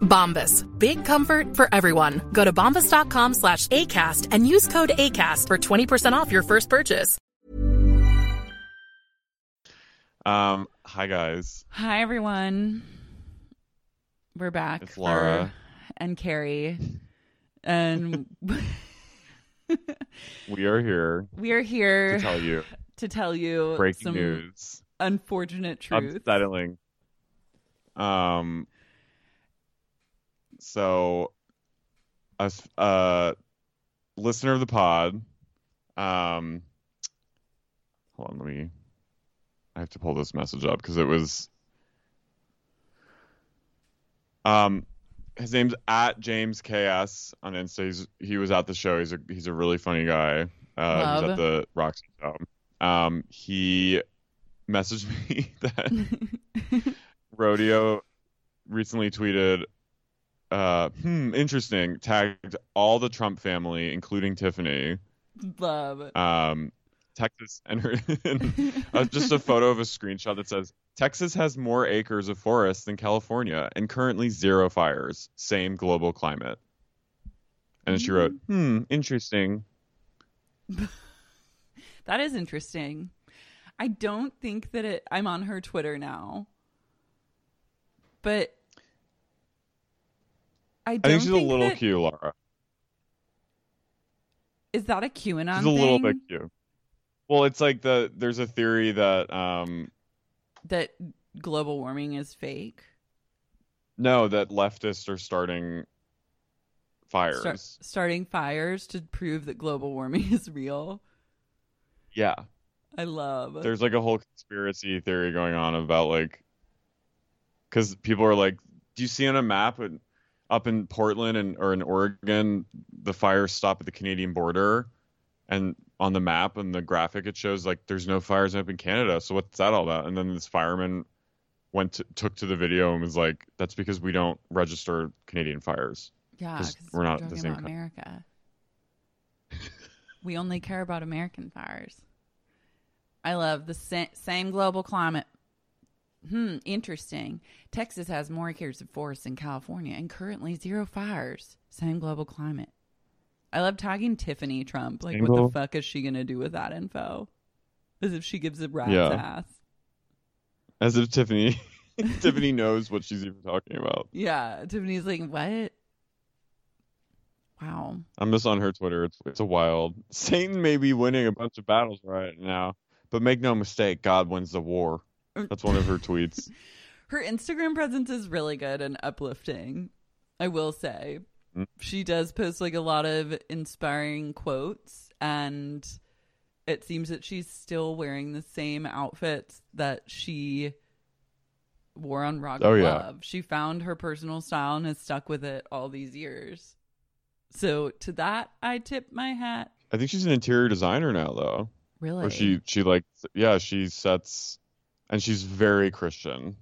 Bombas. Big comfort for everyone. Go to bombas.com slash ACAST and use code ACAST for 20% off your first purchase. Um, hi guys. Hi everyone. We're back. It's Laura. for- and Carrie. And We are here we are here to tell you to tell you breaking some news. unfortunate truth. Unsettling. Um so a a listener of the pod um hold on, let me I have to pull this message up because it was um his name's at James KS on Insta. He's, he was at the show. He's a he's a really funny guy. Uh, he was Love. at the Roxy show. Um, he messaged me that Rodeo recently tweeted, uh, hmm, interesting, tagged all the Trump family, including Tiffany, Love. um, Texas, and, her, and uh, just a photo of a screenshot that says, Texas has more acres of forest than California and currently zero fires. Same global climate. And she wrote, hmm, interesting. That is interesting. I don't think that it I'm on her Twitter now. But I I think she's a little that- cute, Laura. Is that a QAnon She's a little bit cute. Well, it's like the there's a theory that um that global warming is fake? no that leftists are starting fires. Start, starting fires to prove that global warming is real. Yeah. I love. There's like a whole conspiracy theory going on about like cuz people are like do you see on a map up in Portland and or in Oregon the fires stop at the Canadian border and on the map and the graphic it shows like there's no fires up in Canada. So what's that all about? And then this fireman went to, took to the video and was like that's because we don't register Canadian fires. Yeah, because we're we're not the same America. we only care about American fires. I love the sa- same global climate. Hmm, interesting. Texas has more acres of forest than California and currently zero fires. Same global climate. I love tagging Tiffany Trump. Like, Same what the fuck is she going to do with that info? As if she gives a rat's Yeah. ass. As if Tiffany Tiffany knows what she's even talking about. Yeah, Tiffany's like, what? Wow. I'm just on her Twitter. It's it's a wild. Satan may be winning a bunch of battles right now, but make no mistake, God wins the war. That's one of her tweets. Her Instagram presence is really good and uplifting. I will say. Mm. She does post like a lot of inspiring quotes and it seems that she's still wearing the same outfits that she wore on Rock Oh, yeah. Love. She found her personal style and has stuck with it all these years. So to that, I tip my hat. I think she's an interior designer now, though. Really? Or she she like yeah she sets, and she's very Christian.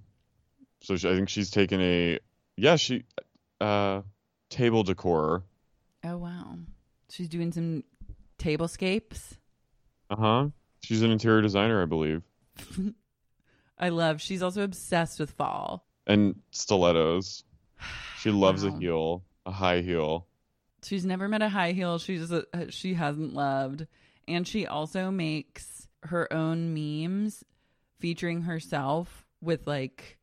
So she, I think she's taken a yeah she, uh, table decor. Oh wow. She's doing some tablescapes. Uh huh. She's an interior designer, I believe, I love. She's also obsessed with fall. and stilettos. She loves Wow. a heel, a high heel. She's never met a high heel she's a, she hasn't loved, and she also makes her own memes featuring herself with like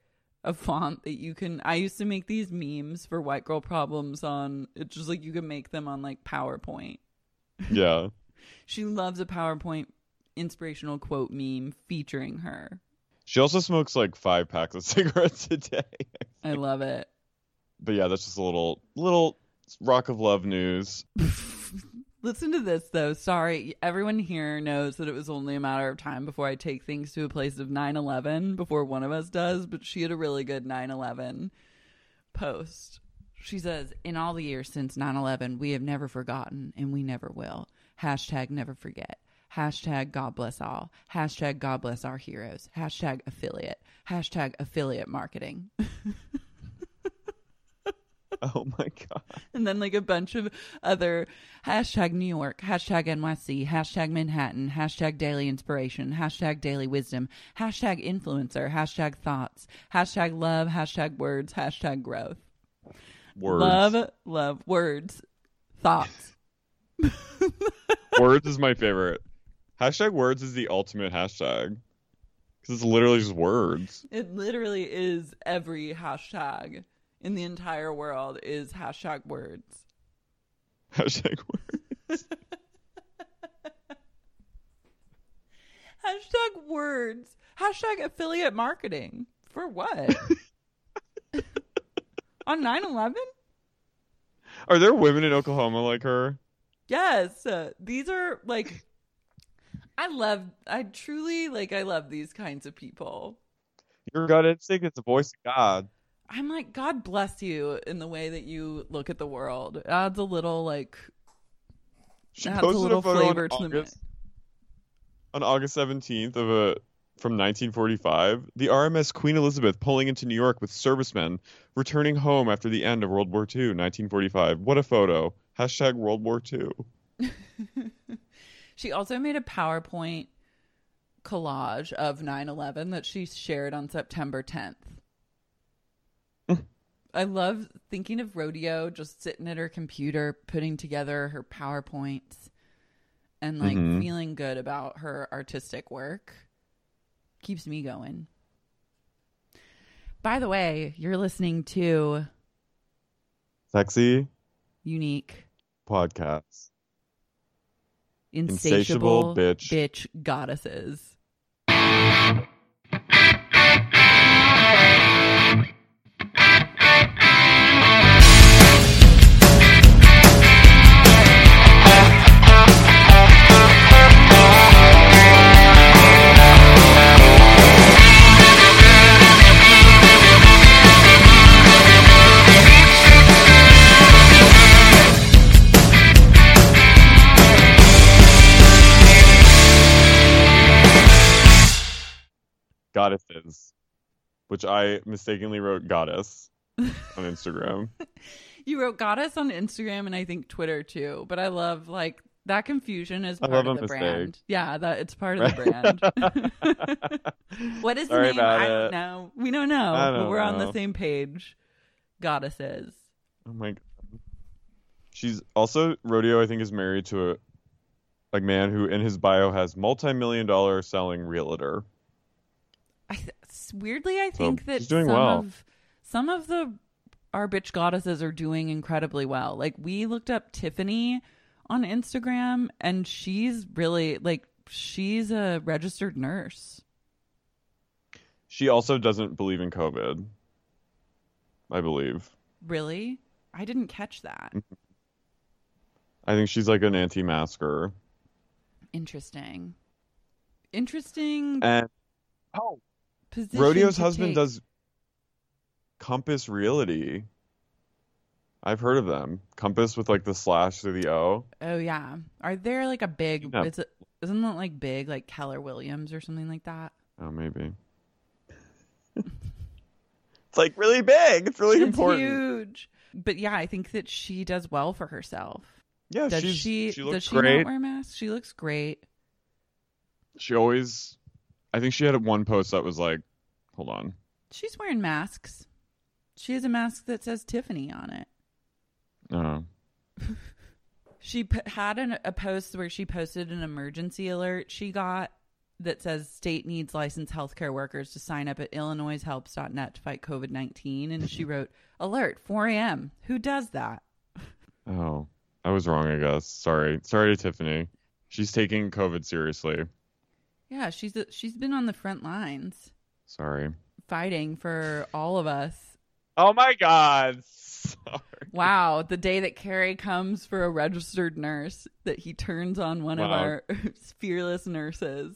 a font that you can. I used to make these memes for white girl problems on. It's just like you can make them on like PowerPoint. Yeah. She loves a PowerPoint inspirational quote meme featuring her. She also smokes like five packs of cigarettes a day. I love it. But yeah, that's just a little little rock of love news. Listen to this though. Sorry, everyone here knows that it was only a matter of time before I take things to a place of 9/11 before one of us does, but she had a really good 9/11 post. She says, "In all the years since 9/11, we have never forgotten and we never will. Hashtag never forget. Hashtag God bless all. Hashtag God bless our heroes. Hashtag affiliate. Hashtag affiliate marketing." Oh my god. and then like a bunch of other hashtag New York, hashtag NYC, hashtag Manhattan, hashtag daily inspiration, hashtag daily wisdom, hashtag influencer, hashtag thoughts, hashtag love, hashtag words, hashtag growth. Words. Love, love, words, thoughts. words is my favorite. Hashtag words is the ultimate hashtag. Because it's literally just words. It literally is every hashtag in the entire world is hashtag words. Hashtag words. Hashtag words. Hashtag affiliate marketing. For what? On 9 11? Are there women in Oklahoma like her? Yes. Uh, these are like, I love, I truly, like, I love these kinds of people. Your gut instinct is the voice of God. I'm like, God bless you in the way that you look at the world. It adds a little, like, She adds a little a flavor to the August, on August 17th of a from 1945, the RMS Queen Elizabeth pulling into New York with servicemen returning home after the end of World War II, 1945. What a photo. Hashtag World War II. She also made a PowerPoint collage of 9 11 that she shared on September 10th. I love thinking of Rodeo just sitting at her computer, putting together her PowerPoints and like Mhm. feeling good about her artistic work. Keeps me going. By the way, you're listening to Sexy Unique podcast. Insatiable, Insatiable bitch. bitch goddesses. Goddesses, which I mistakenly wrote goddess on Instagram. You wrote goddess on Instagram and I think Twitter too, but I love like that confusion is part of the mistake. brand. Yeah, that it's part of the brand. what is Sorry the name? I don't it. know. We don't know, don't we're on the same page. Goddesses. Oh my god. She's also rodeo. I think is married to a like man who in his bio has multi-million dollar selling realtor. I th- weirdly, I So, think that doing some well. of some of the our bitch goddesses are doing incredibly well. Like we looked up Tiffany on Instagram, and she's really like she's a registered nurse. She also doesn't believe in COVID. I believe. Really, I didn't catch that. Mm-hmm. I think she's like an anti-masker. Interesting. Interesting And oh, position. Rodeo's husband take. does Compass Realty. I've heard of them. Compass with like the slash through the O. Oh yeah. Are there like a big? Yeah. Is it, isn't it like big, like Keller Williams or something like that? Oh, maybe. it's like really big. It's really it's important. huge. But yeah, I think that she does well for herself. Yeah, does she? she looks does she great. not wear masks? She looks great. She always. I think she had one post that was like, hold on. She's wearing masks. She has a mask that says Tiffany on it. Uh, She p- had an, a post where she posted an emergency alert she got that says state needs licensed healthcare workers to sign up at illinoishelps.net to fight COVID 19. And she wrote, Alert, 4 a.m. Who does that? oh, I was wrong. I guess. Sorry. Sorry to Tiffany. She's taking COVID seriously. Yeah, she's she's been on the front lines Sorry. fighting for all of us. Oh my God. Sorry. Wow, the day that Carrie comes for a registered nurse, that he turns on one of our fearless nurses.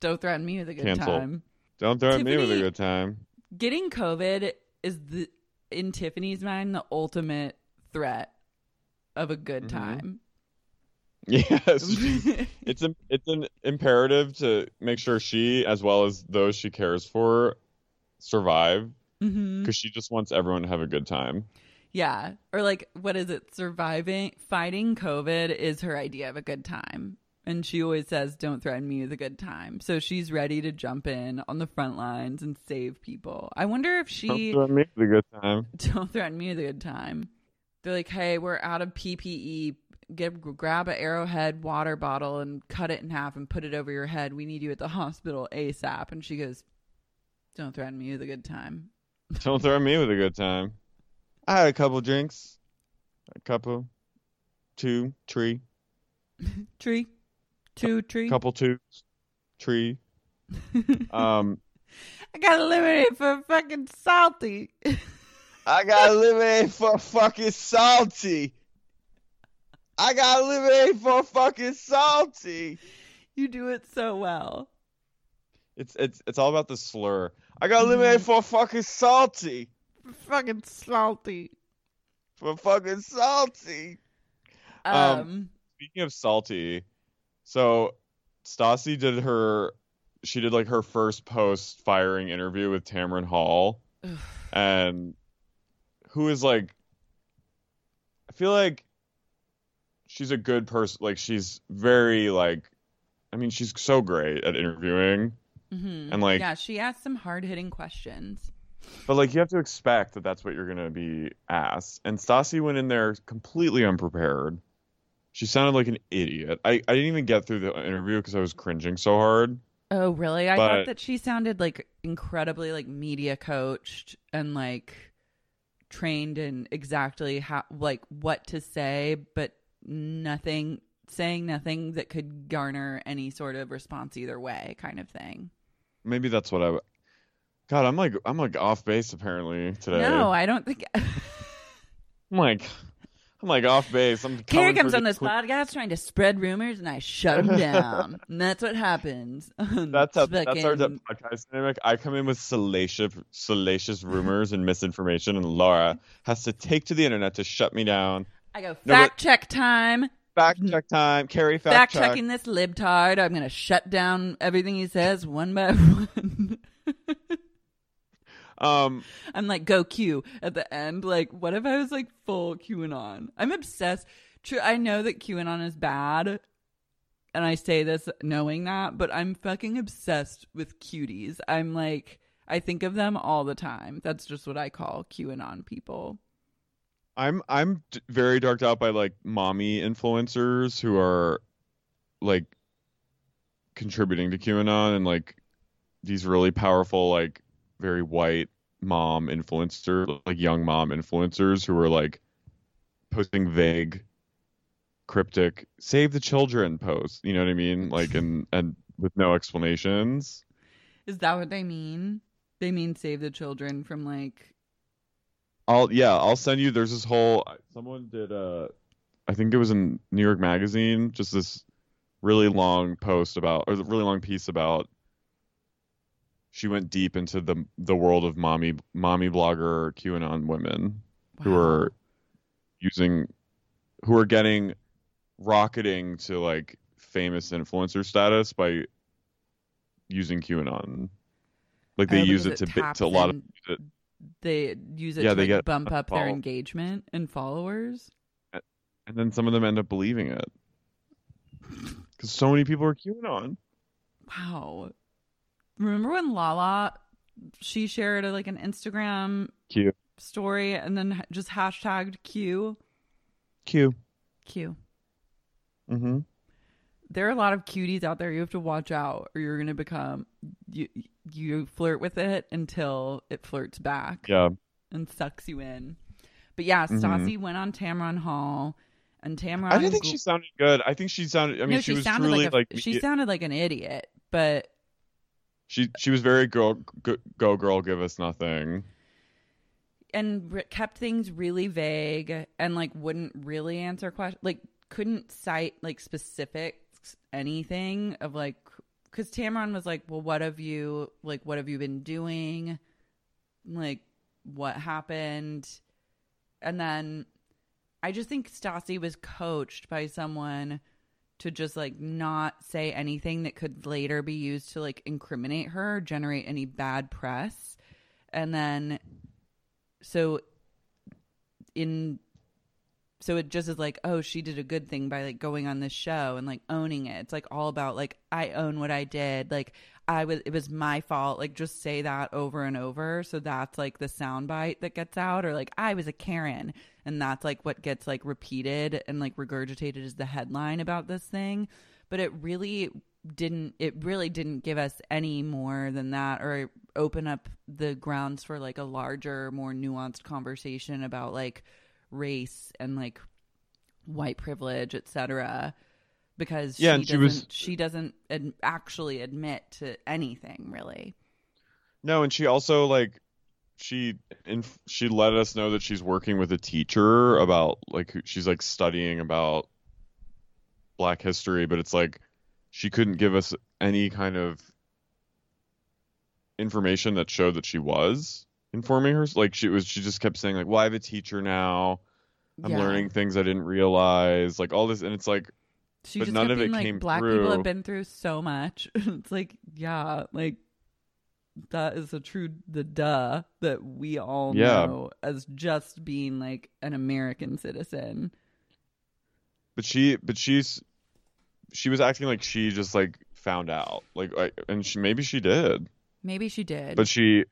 Don't threaten me with a good Cancel. time. Don't threaten me with a good time. Getting COVID is the in Tiffany's mind the ultimate threat of a good Mm-hmm. time. Yes, it's im- it's an imperative to make sure she, as well as those she cares for, survive because hmm she just wants everyone to have a good time. Yeah, or like what is it? Surviving, fighting COVID is her idea of a good time. And she always says, Don't threaten me with a good time. So she's ready to jump in on the front lines and save people. I wonder if she Don't threaten me with a good time. don't threaten me with a good time. They're like, hey, we're out of PPE. Get grab a Arrowhead water bottle and cut it in half and put it over your head. We need you at the hospital ASAP. And she goes, don't threaten me with a good time. Don't threaten me with a good time. I had a couple drinks, a couple, two, tree, Tree, two tree. couple twos, tree. Um, I got eliminated for fucking salty. I got eliminated for fucking salty. I got eliminated for fucking salty. you do it so well. It's it's it's all about the slur. I got eliminated for fucking salty. Fucking salty. For fucking salty. Um, Um, Speaking of salty, so Stassi did her she did like her first post firing interview with Tamron Hall. and who is like I feel like she's a good person like she's very like I mean she's so great at interviewing mhm. and like yeah, she asked some hard hitting questions. But like you have to expect that that's what you're gonna be asked. And Stassi went in there completely unprepared. She sounded like an idiot. I, I didn't even get through the interview because I was cringing so hard. Oh, really? I But- thought that she sounded like incredibly like media coached and like trained in exactly how like what to say, but nothing saying nothing that could garner any sort of response either way, kind of thing. Maybe that's what I. w- God, I'm like I'm like off base apparently today. No, I don't think. I'm like I'm like off base. I'm Carrie comes on this quick- podcast trying to spread rumors, and I shut him down. and that's what happens. That's how that's our podcast dynamic. I come in with salacious salacious rumors and misinformation, and Laura has to take to the internet to shut me down. I go No, fact check time. Fact check time. Carrie fact, fact check. checking this libtard. I'm going to shut down everything he says one by one. Um, I'm like, go Q at the end. Like, what if I was like full QAnon? I'm obsessed. True, I know that QAnon is bad, and I say this knowing that, but I'm fucking obsessed with cuties. I'm like, I think of them all the time. That's just what I call QAnon people. I'm I'm very darked out by like mommy influencers who are like contributing to QAnon and like these really powerful like very white mom influencer like young mom influencers who are like posting vague cryptic save the children posts you know what i mean like and and with no explanations Is that what they mean? They mean save the children from like I'll yeah, I'll send you. There's this whole someone did uh, I think it was in New York Magazine, just this really long post about or a really long piece about she went deep into the the world of mommy mommy blogger QAnon women who are using who are getting rocketing to like famous influencer status by using QAnon. Like they Oh, use because it to it to a lot of They use it Yeah, to they like, get bump up their engagement and followers. and then some of them end up believing it because so many people are QAnon. Wow. Remember when Lala she shared a, like an Instagram Q story and then just hashtagged Q Q. Q. Mm-hmm. There are a lot of cuties out there. You have to watch out, or you're gonna become you. You flirt with it until it flirts back Yeah. and sucks you in. But yeah, Mhm. Stassi went on Tamron Hall, and Tamron. I didn't think she sounded good. I think she sounded. I mean, no, she, was sounded truly like, a, like she sounded like an idiot, but she she was very go go, go girl, give us nothing. and re- kept things really vague and like wouldn't really answer questions like couldn't cite like specifics anything of like because Tamron was like well what have you like what have you been doing like what happened and then I just think Stassi was coached by someone to just like not say anything that could later be used to like incriminate her, generate any bad press. And then so in so it just is like oh she did a good thing by like going on this show and like owning it. It's like all about like i own what i did. Like i was it was my fault. Like just say that over and over. So that's like the soundbite that gets out. Or like i was a karen. And that's like what gets like repeated and like regurgitated as the headline about this thing. But it really didn't it really didn't give us any more than that or open up the grounds for like a larger more nuanced conversation about like race and like white privilege etc because Yeah, she she doesn't was- she doesn't ad- actually admit to anything really. No, and she also like she and she let us know that she's working with a teacher about like she's like studying about Black history, but it's like she couldn't give us any kind of information that showed that she was informing her. Like she was, she just kept saying like, "Well, I have a teacher now. I'm Yeah. learning things I didn't realize." Like all this, and it's like she But just none of it like came black people have been through so much it's like yeah like that is a true the duh that we all Yeah. know as just being like an american citizen but she but she's she was acting like she just like found out like I, and she maybe she did maybe she did but she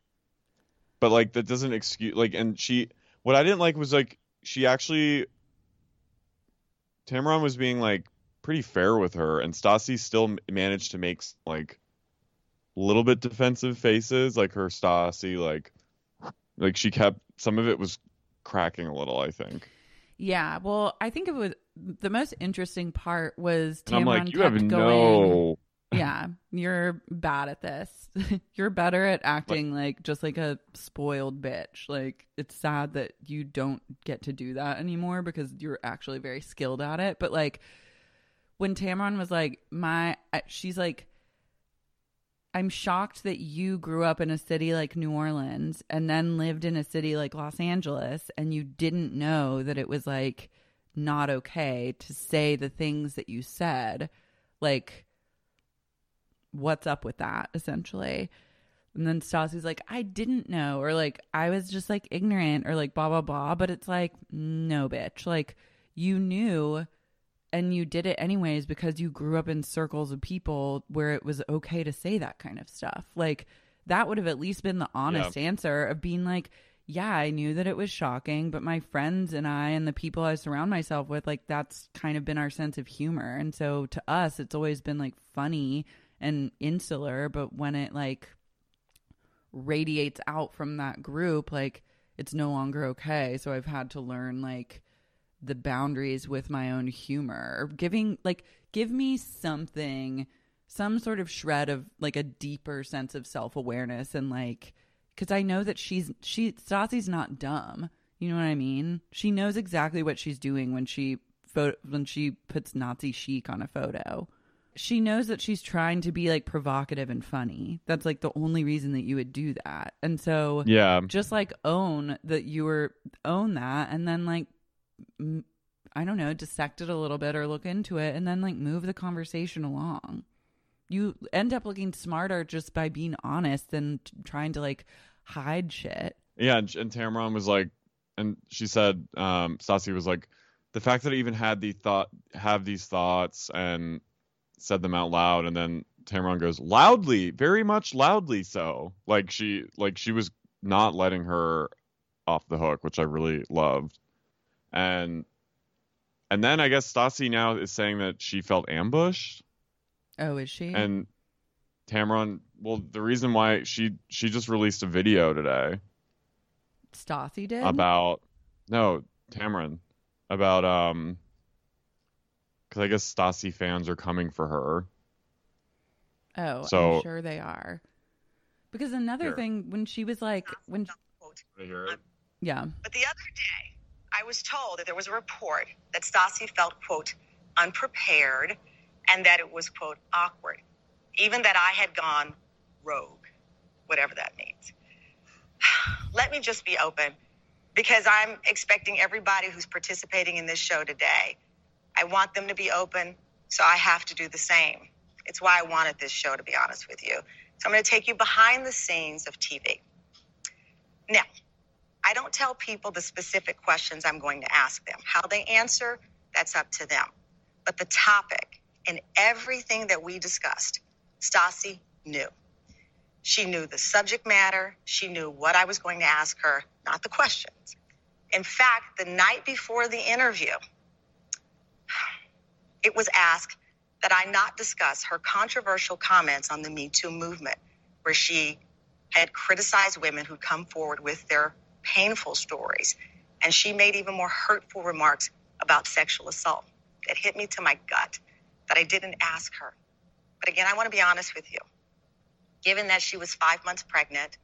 but like that doesn't excuse like and she what i didn't like was like she actually tamron was being like pretty fair with her and stassi still managed to make like a little bit defensive faces like her stassi like like she kept some of it was cracking a little i think Yeah, well, I think it was the most interesting part was and i'm Tamron like you have going. no Yeah, you're bad at this. you're better at acting like just like a spoiled bitch. Like it's sad that you don't get to do that anymore because you're actually very skilled at it. But like when Tamron was like my, she's like. I'm shocked that you grew up in a city like New Orleans and then lived in a city like Los Angeles and you didn't know that it was like not okay to say the things that you said. Like, what's up with that, essentially? And then Stassi's like, I didn't know, or like, I was just like ignorant, or like, blah, blah, blah. But it's like, no, bitch. Like, you knew and you did it anyways because you grew up in circles of people where it was okay to say that kind of stuff. Like that would have at least been the honest answer of being like, yeah, I knew that it was shocking, but my friends and I and the people I surround myself with, like that's kind of been our sense of humor. And so to us, it's always been like funny and insular, but when it like radiates out from that group, like it's no longer okay. So I've had to learn like the boundaries with my own humor. Or giving like give me something some sort of shred of like a deeper sense of self-awareness and like because i know that she's she stassi's not dumb. You know what i mean? She knows exactly what she's doing when she photo when she puts nazi chic on a photo she knows that she's trying to be like provocative and funny. That's like the only reason that you would do that. And so Yeah. just like own that you were own that and then like I don't know, dissect it a little bit or look into it and then like move the conversation along. You end up looking smarter just by being honest than t- trying to like hide shit. Yeah, and, and Tamron was like, and she said, um, Stassi was like, the fact that I even had the thought, have these thoughts and said them out loud, and then Tamron goes loudly, very much loudly, so. Like she, like she was not letting her off the hook, which I really loved, and and then I guess Stassi now is saying that she felt ambushed, Oh, is she? and Tamron, well, the reason why she she just released a video today. Stassi did? about no Tamron. About um because I guess Stassi fans are coming for her. Oh, So- I'm sure they are. Because another Here. thing, when she was like, when um, yeah, But the other day, I was told that there was a report that Stassi felt, quote, unprepared and that it was, quote, awkward. Even that I had gone rogue, whatever that means. Let me just be open because I'm expecting everybody who's participating in this show today. I want them to be open, so I have to do the same. It's why I wanted this show, to be honest with you. So I'm going to take you behind the scenes of TV. Now, I don't tell people the specific questions I'm going to ask them. How they answer, that's up to them. But the topic and everything that we discussed, Stassi knew. She knew the subject matter. She knew what I was going to ask her, not the questions. In fact, the night before the interview, it was asked that I not discuss her controversial comments on the Me Too movement, where she had criticized women who come forward with their painful stories. And she made even more hurtful remarks about sexual assault that hit me to my gut that I didn't ask her. But again, I want to be honest with you. Given that she was five months pregnant,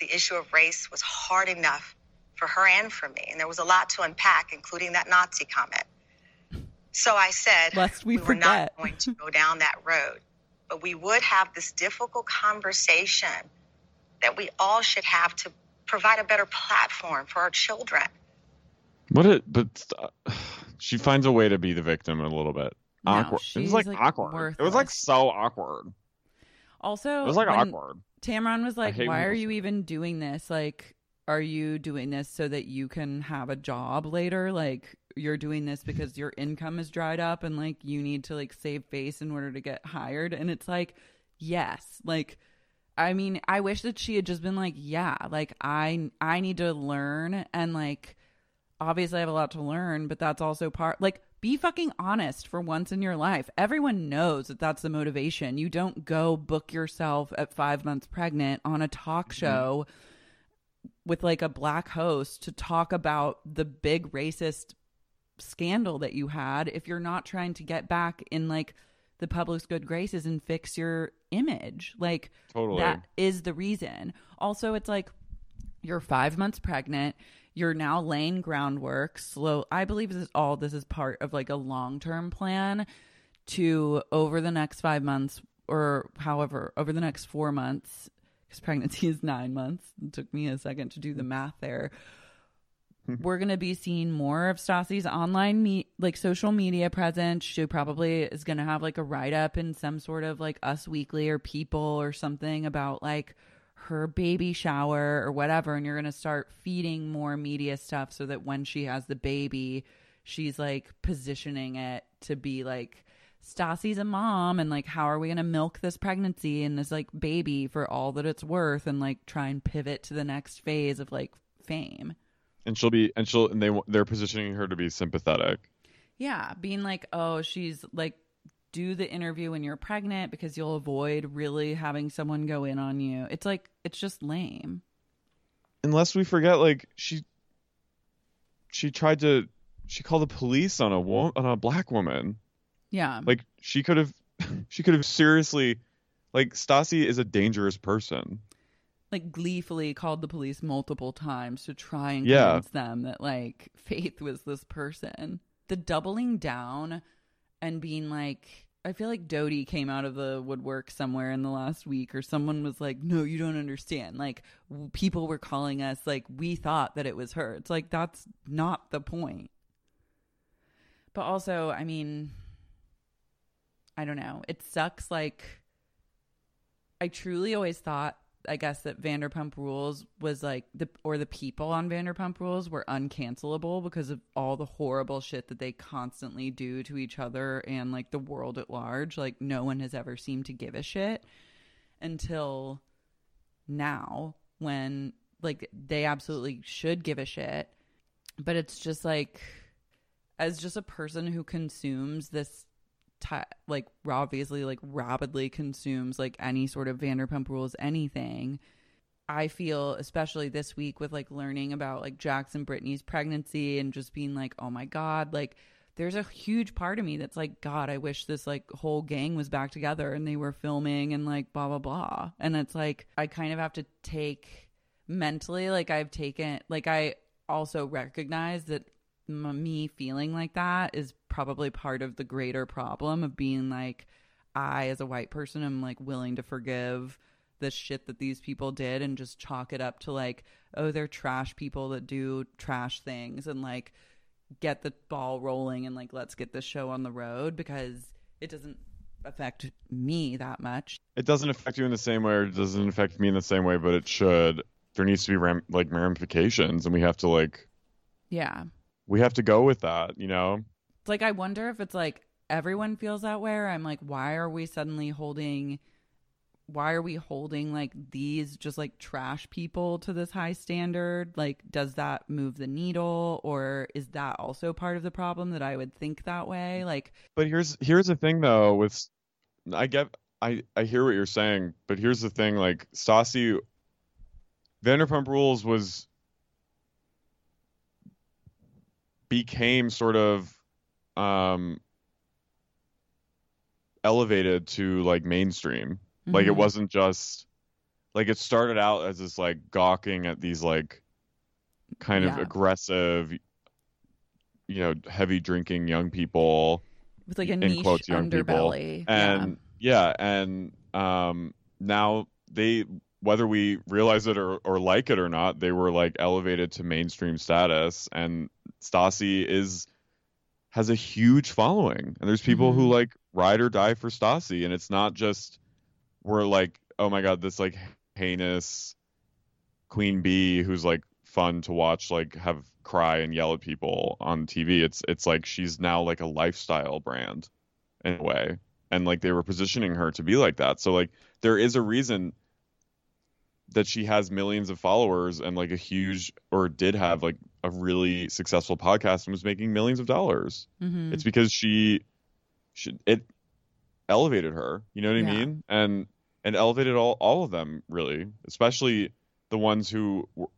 the issue of race was hard enough for her and for me. And there was a lot to unpack, including that Nazi comment. So I said, Lest we were not going to go down that road, but we would have this difficult conversation that we all should have to provide a better platform for our children. What it but uh, she finds a way to be the victim a little bit. No, awkward. It she's, was like, like, awkward. It was like so awkward. Also, It was like awkward. Tamron was like, "Why are you even doing this? Like, are you doing this so that you can have a job later? Like, you're doing this because your income is dried up and like you need to like save face in order to get hired?" And it's like, yes, like. I mean, I wish that she had just been like, yeah, like I I need to learn and like obviously I have a lot to learn, but that's also part like be fucking honest for once in your life. Everyone knows that that's the motivation. You don't go book yourself at 5 months pregnant on a talk mm-hmm. show with like a black host to talk about the big racist scandal that you had if you're not trying to get back in like the public's good graces and fix your image. Like Totally. that is the reason. Also, it's like you're five months pregnant. You're now laying groundwork. Slow. I believe this is all this is part of like a long term plan to over the next five months or however over the next four months because pregnancy is nine months. It took me a second to do the math there. Mm-hmm. We're gonna be seeing more of Stassi's online me like social media presence. She probably is gonna have like a write up in some sort of like Us Weekly or People or something about like her baby shower or whatever. And you're gonna start feeding more media stuff so that when she has the baby, she's like positioning it to be like Stassi's a mom and like how are we gonna milk this pregnancy and this like baby for all that it's worth and like try and pivot to the next phase of like fame. And she'll be and she'll and they they're positioning her to be sympathetic. Yeah, being like, oh, she's like, do the interview when you're pregnant because you'll avoid really having someone go in on you. It's like, it's just lame. Unless we forget like she she tried to she called the police on a wo- on a black woman. Yeah. Like she could have she could have seriously like Stassi is a dangerous person. Like, gleefully called the police multiple times to try and Yeah. convince them that, like, Faith was this person. The doubling down and being like, I feel like Dodie came out of the woodwork somewhere in the last week, or someone was like, "No, you don't understand." Like w- people were calling us like we thought that it was her. It's like that's not the point. But also, I mean, I don't know. It sucks. Like, I truly always thought, I guess, that Vanderpump Rules was like the or the people on Vanderpump Rules were uncancelable because of all the horrible shit that they constantly do to each other and like the world at large. Like, no one has ever seemed to give a shit until now when like they absolutely should give a shit. But it's just like, as just a person who consumes this like obviously like rapidly consumes like any sort of Vanderpump Rules anything. I feel especially this week with like learning about like Jax and Brittany's pregnancy and just being like, oh my god, like there's a huge part of me that's like, God, I wish this like whole gang was back together and they were filming and like blah blah blah. And it's like I kind of have to take mentally, like I've taken, like I also recognize that me feeling like that is probably part of the greater problem of being like I as a white person am like willing to forgive the shit that these people did and just chalk it up to like oh they're trash people that do trash things and like get the ball rolling and like let's get this show on the road because it doesn't affect me that much. It doesn't affect you in the same way, or it doesn't affect me in the same way, but it should. There needs to be ram- like ramifications, and we have to like Yeah. we have to go with that, you know. It's like I wonder if it's like everyone feels that way I'm like why are we suddenly holding why are we holding like these just like trash people to this high standard? Like does that move the needle or is that also part of the problem that I would think that way? Like But here's here's the thing though with I get I I hear what you're saying, but here's the thing like Stassi Vanderpump Rules was became sort of um elevated to like mainstream. Like it Mhm. wasn't just like it started out as this like gawking at these like kind of aggressive you know heavy drinking young people with like a in niche quotes young people underbelly. and yeah. and um now they whether we realize it or, or like it or not they were like elevated to mainstream status and Stassi is has a huge following. And there's people who Mhm. like ride or die for Stassi. And it's not just we're like oh my god this like heinous queen bee who's like fun to watch like have cry and yell at people on TV it's it's like she's now like a lifestyle brand in a way. And like they were positioning her to be like that. So like there is a reason that she has millions of followers and like a huge or did have like a really successful podcast and was making millions of dollars. Mhm. it's because she she it elevated her. You know what Yeah. i mean? And and elevated all all of them really. Especially the ones who were,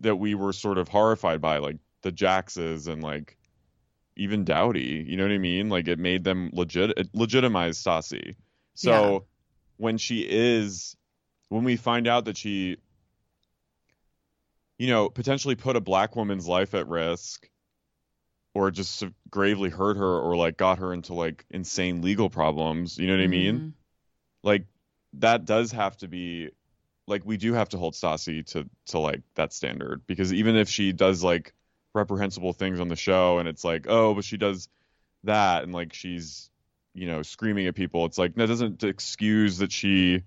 that we were sort of horrified by like the jaxes and like even dowdy. You know what i mean? Like it made them legit it legitimized stassi. So Yeah. When she is when we find out that she you know potentially put a black woman's life at risk or just gravely hurt her or like got her into like insane legal problems you know what i mean Mhm. like that does have to be like we do have to hold Stassi to to like that standard because even if she does like reprehensible things on the show and it's like oh but she does that and like she's you know screaming at people. It's like that doesn't excuse that she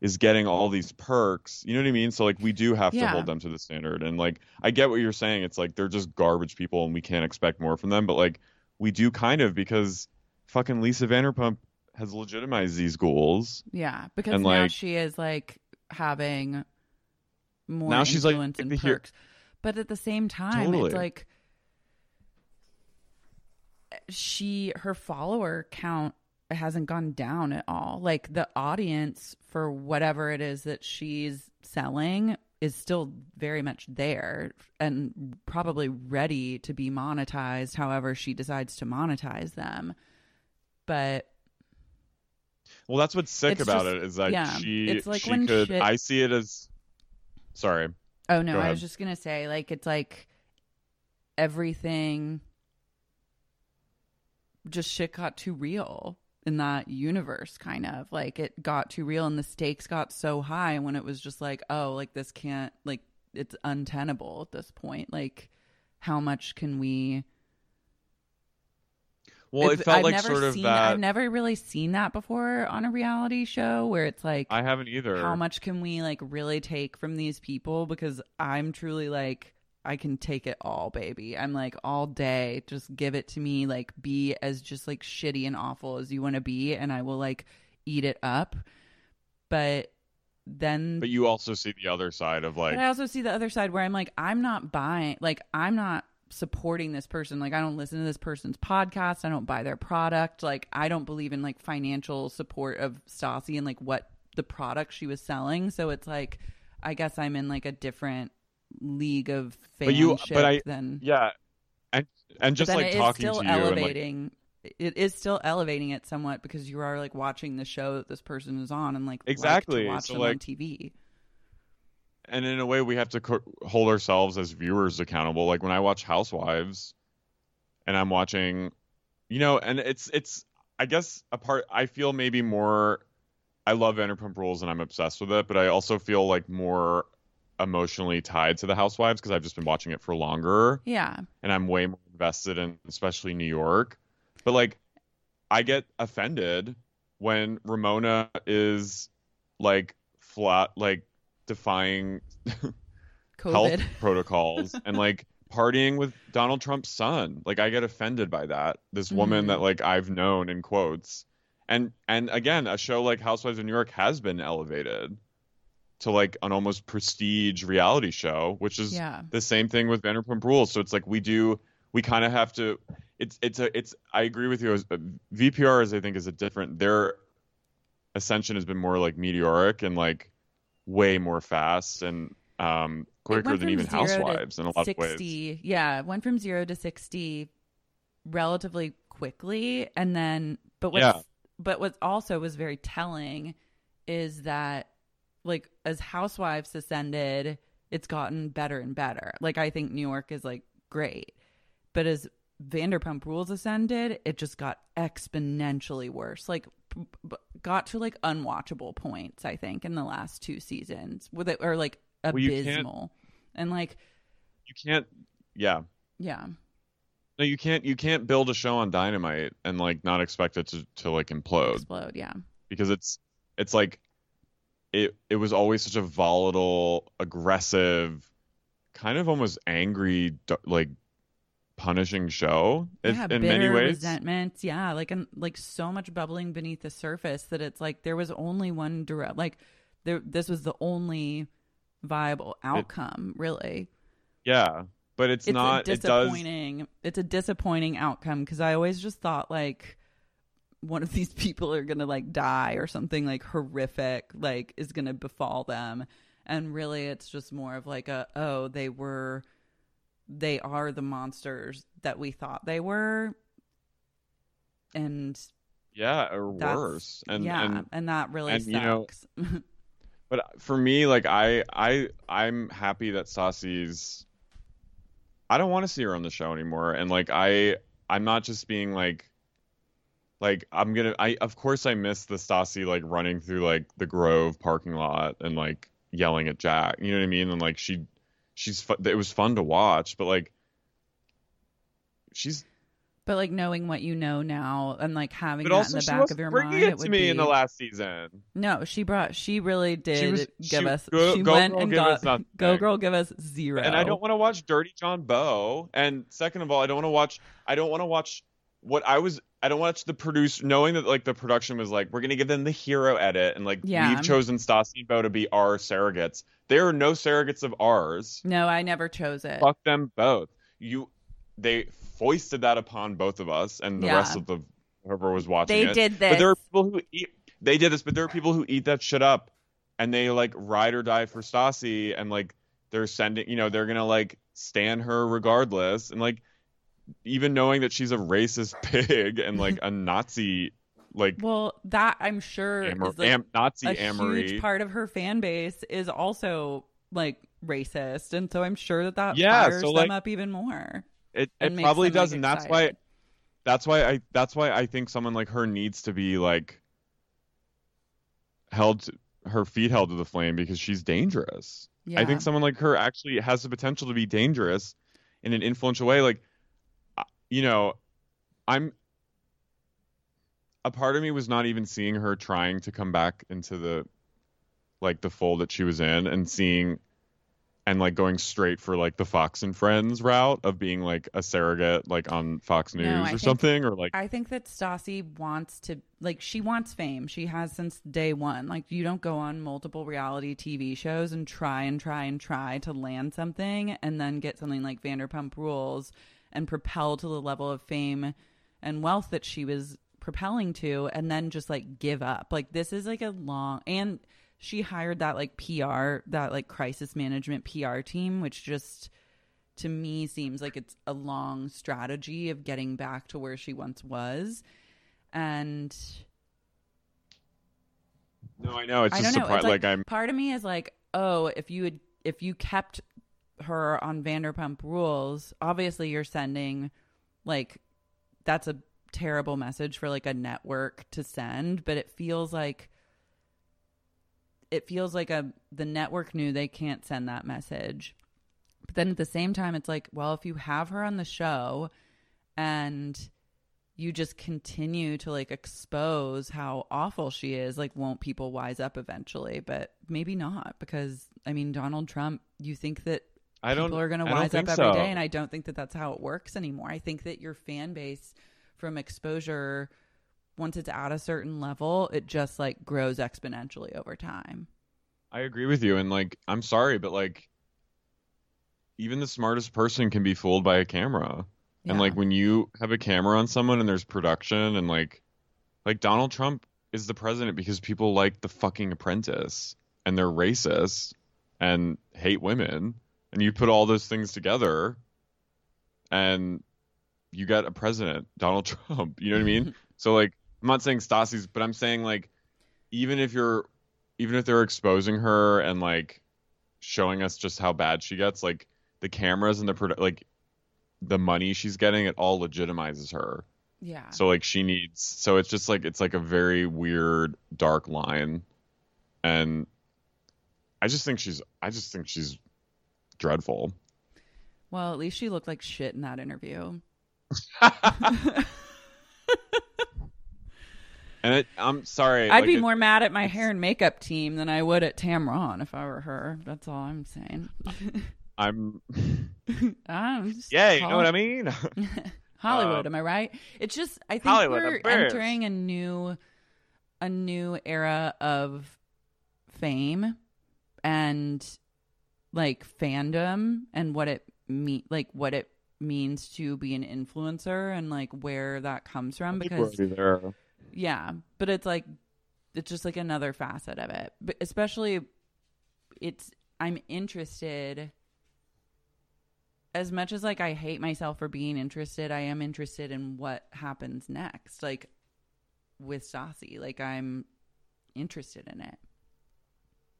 is getting all these perks. You know what i mean? So like we do have to hold them to the standard. And like i get what you're saying. It's like they're just garbage people and we can't expect more from them. But like we do kind of because fucking lisa vanderpump has legitimized these ghouls. Yeah, because And, now like- she is like having more Now she's, like, influence and the hero- perks. But at the same time, Totally. it's like she her follower count hasn't gone down at all. Like the audience for whatever it is that she's selling is still very much there and probably ready to be monetized however she decides to monetize them. But Well, that's what's sick about just- it is that yeah, she it's like she when could. shit- I see it as. Sorry. Oh no, I was just gonna say, like, it's like everything just shit got too real in that universe kind of like it got too real and the stakes got so high when it was just like oh like this can't like it's untenable at this point like how much can we Well, If- it felt I've like never sort of seen, that. I've never really seen that before on a reality show where it's like I haven't either. how much can we like really take from these people because i'm truly like i can take it all baby i'm like all day just give it to me like be as just like shitty and awful as you want to be and i will like eat it up but then But you also see the other side of like I also see the other side where I'm like, I'm not buying, like, I'm not supporting this person. Like, I don't listen to this person's podcast. I don't buy their product. Like, I don't believe in like financial support of Stassi and like what the product she was selling. So it's like, I guess I'm in like a different league of fanship but you but I than yeah. And and just like talking still to you and like elevating. it is still elevating it somewhat because you are like watching the show that this person is on and like like Exactly. watch So, them on TV. and in a way we have to co- hold ourselves as viewers accountable like when i watch housewives and i'm watching you know and it's it's i guess a part i feel maybe more i love vanderpump rules and i'm obsessed with it but i also feel like more emotionally tied to the housewives because i've just been watching it for longer Yeah. and i'm way more invested in especially new york but like i get offended when ramona is like flat like defying health protocols and like partying with Donald Trump's son. Like I get offended by that. This woman Mhm. that like I've known in quotes. And and again, a show like Housewives of New York has been elevated to like an almost prestige reality show, which is Yeah. the same thing with Vanderpump Rules. So it's like we do we kind of have to it's it's a it's I agree with you. As, uh, VPR is I think is a different their ascension has been more like meteoric and like way more fast and um quicker than even Housewives in a lot 60, of ways. Yeah, went from zero to sixty relatively quickly, and then but what's Yeah. but what also was very telling is that like as Housewives ascended, it's gotten better and better. Like I think New York is like great, but as Vanderpump Rules ascended, it just got exponentially worse. Like p- p- got to like unwatchable points. I think in the last two seasons with it or like Well, abysmal. And like, You can't yeah. yeah, No, you can't you can't build a show on dynamite and like not expect it to, to like implode. explode. Yeah. because it's it's like it it was always such a volatile, aggressive, kind of almost angry, like punishing show. yeah, in bitter many ways, resentment. Yeah, like and like so much bubbling beneath the surface that it's like there was only one direct. Like there, this was the only viable outcome. really, yeah. But it's, it's not. a It does. disappointing. It's a disappointing outcome because I always just thought like one of these people are gonna like die or something like horrific like is gonna befall them, and really it's just more of like a oh they were they are the monsters that we thought they were and Yeah, or worse. And yeah and that really and, you know, sucks But for me, like I I I'm happy that Stassi's. I don't want to see her on the show anymore, and like I I'm not just being like. Like I'm gonna I of course I miss the Stassi like running through like the Grove parking lot and like yelling at Jax. You know what I mean? And like she she's it was fun to watch, but like she's but like knowing what you know now and like having that also in the back of your mind it it to me be in the last season. no she brought she really did was- give she- us go- she go went and girl, give got go girl give us zero And I don't want to watch Dirty John Beau. And second of all, I don't want to watch. I don't want to watch what I was. I don't watch the produce, knowing that like the production was like, we're gonna give them the hero edit, and like Yeah. we've chosen Stassi and Beau to be our surrogates. There are no surrogates of ours. no I never chose it Fuck them both. You, they foisted that upon both of us and the Yeah. rest of the whoever was watching They it. did this. But there are people who eat. They did this, but there are people who eat that shit up, and they like ride or die for Stassi, and like they're sending, you know, they're gonna like stand her regardless, and like even knowing that she's a racist pig and like a Nazi, like well that I'm sure Amer- is like am- Nazi a Amory. huge part of her fan base is also like racist and so I'm sure that that Yeah, fires so, them like, up even more it, it probably them, like, does, and that's why that's why I that's why I think someone like her needs to be like held her feet held to the flame because she's dangerous. Yeah. I think someone like her actually has the potential to be dangerous in an influential way. Like, you know, I'm a part of me was not even seeing her trying to come back into the like the fold that she was in and seeing and like going straight for like the Fox and Friends route of being like a surrogate like on Fox News No, or think- something or like I think that Stassi wants to like she wants fame. She has since day one. Like you don't go on multiple reality TV shows and try and try and try to land something and then get something like Vanderpump Rules and propel to the level of fame and wealth that she was propelling to and then just like give up. Like this is like a long and she hired that like PR, that like crisis management PR team which just to me seems like it's a long strategy of getting back to where she once was. And no I know. It's i just don't know. It's like, like, I'm part of me is like oh if you had if you kept her on vanderpump rules obviously you're sending like that's a terrible message for like a network to send but it feels like it feels like a the network knew they can't send that message. But then at the same time it's like well if you have her on the show and you just continue to like expose how awful she is like won't people wise up eventually? But maybe not because i mean donald trump you think that I don't- people are going to wise up every day, so. and i don't think that that's how it works anymore i think that your fan base from exposure once it's at a certain level it just like grows exponentially over time I agree with you and like I'm sorry but like even the smartest person can be fooled by a camera. Yeah. And like when you have a camera on someone and there's production and like like Donald Trump is the president because people like the fucking apprentice and they're racist and hate women and you put all those things together and you get a president, Donald Trump. You know what I mean? so like I'm not saying Stassi's but I'm saying like even if you're even if they're exposing her and like showing us just how bad she gets, like the cameras and the produ- like the money she's getting, it all legitimizes her. yeah So like she needs so it's just like it's like a very weird dark line. And I just think she's I just think she's dreadful. well at least she looked like shit in that interview And it, I'm sorry. I'd like, be it- more mad at my hair and makeup team than I would at Tamron if I were her. That's all I'm saying. I'm I'm just Yeah, you know what I mean? Hollywood, Uh, am I right? It's just I think Hollywood, we're entering a new a new era of fame and like fandom and what it mean like what it means to be an influencer and like where that comes from I think we're because yeah, but it's like it's just like another facet of it. But especially it's I'm interested as much as like I hate myself for being interested, I am interested in what happens next. Like with Stassi, like I'm interested in it.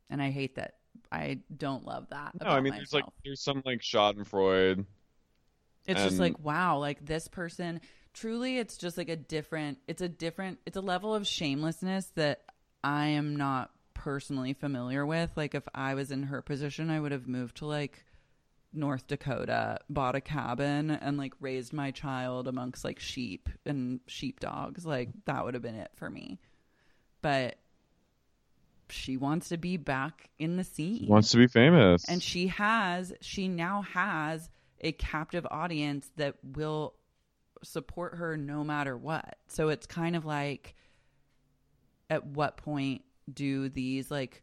And I hate that I don't love that. No, I mean there's like there's some like Schadenfreude. It's just like wow, like this person truly it's just like a different it's a different it's a level of shamelessness that I am not personally familiar with. Like if I was in her position, I would have moved to like North Dakota, bought a cabin and like raised my child amongst like sheep and sheepdogs. Like that would have been it for me. But she wants to be back in the scene. Wants to be famous. and she has she now has a captive audience that will support her no matter what. So it's kind of like at what point do these like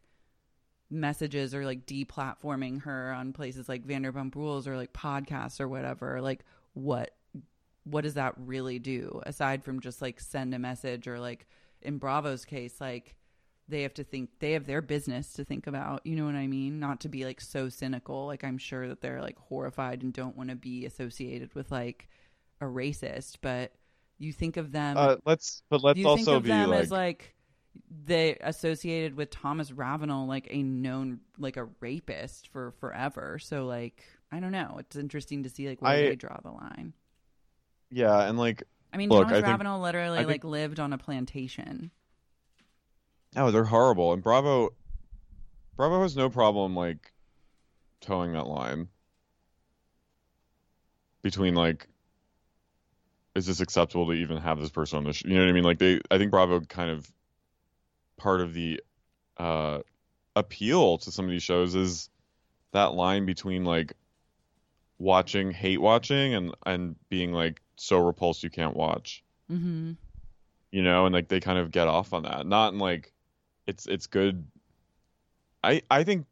messages or like deplatforming her on places like Vanderpump Rules or like podcasts or whatever like what what does that really do? Aside from just like send a message or like in Bravo's case like they have to think they have their business to think about you know what i mean not to be like so cynical like i'm sure that they're like horrified and don't want to be associated with like a racist but you think of them uh, let's but let's you think also of be them like, as like they associated with Thomas Ravenel like a known like a rapist for forever. So like I don't know. It's interesting to see like where I- they draw the line. yeah, and like I mean, Look, Thomas I think- Ravenel literally think- like lived on a plantation. Oh, they're horrible. And Bravo, Bravo has no problem like towing that line between like, is this acceptable to even have this person on the show? You know what I mean? Like they, I think Bravo kind of part of the uh, appeal to some of these shows is that line between like watching, hate watching, and and being like so repulsed you can't watch Mm-hmm. you know, and like they kind of get off on that. Not in like it's it's good. I I think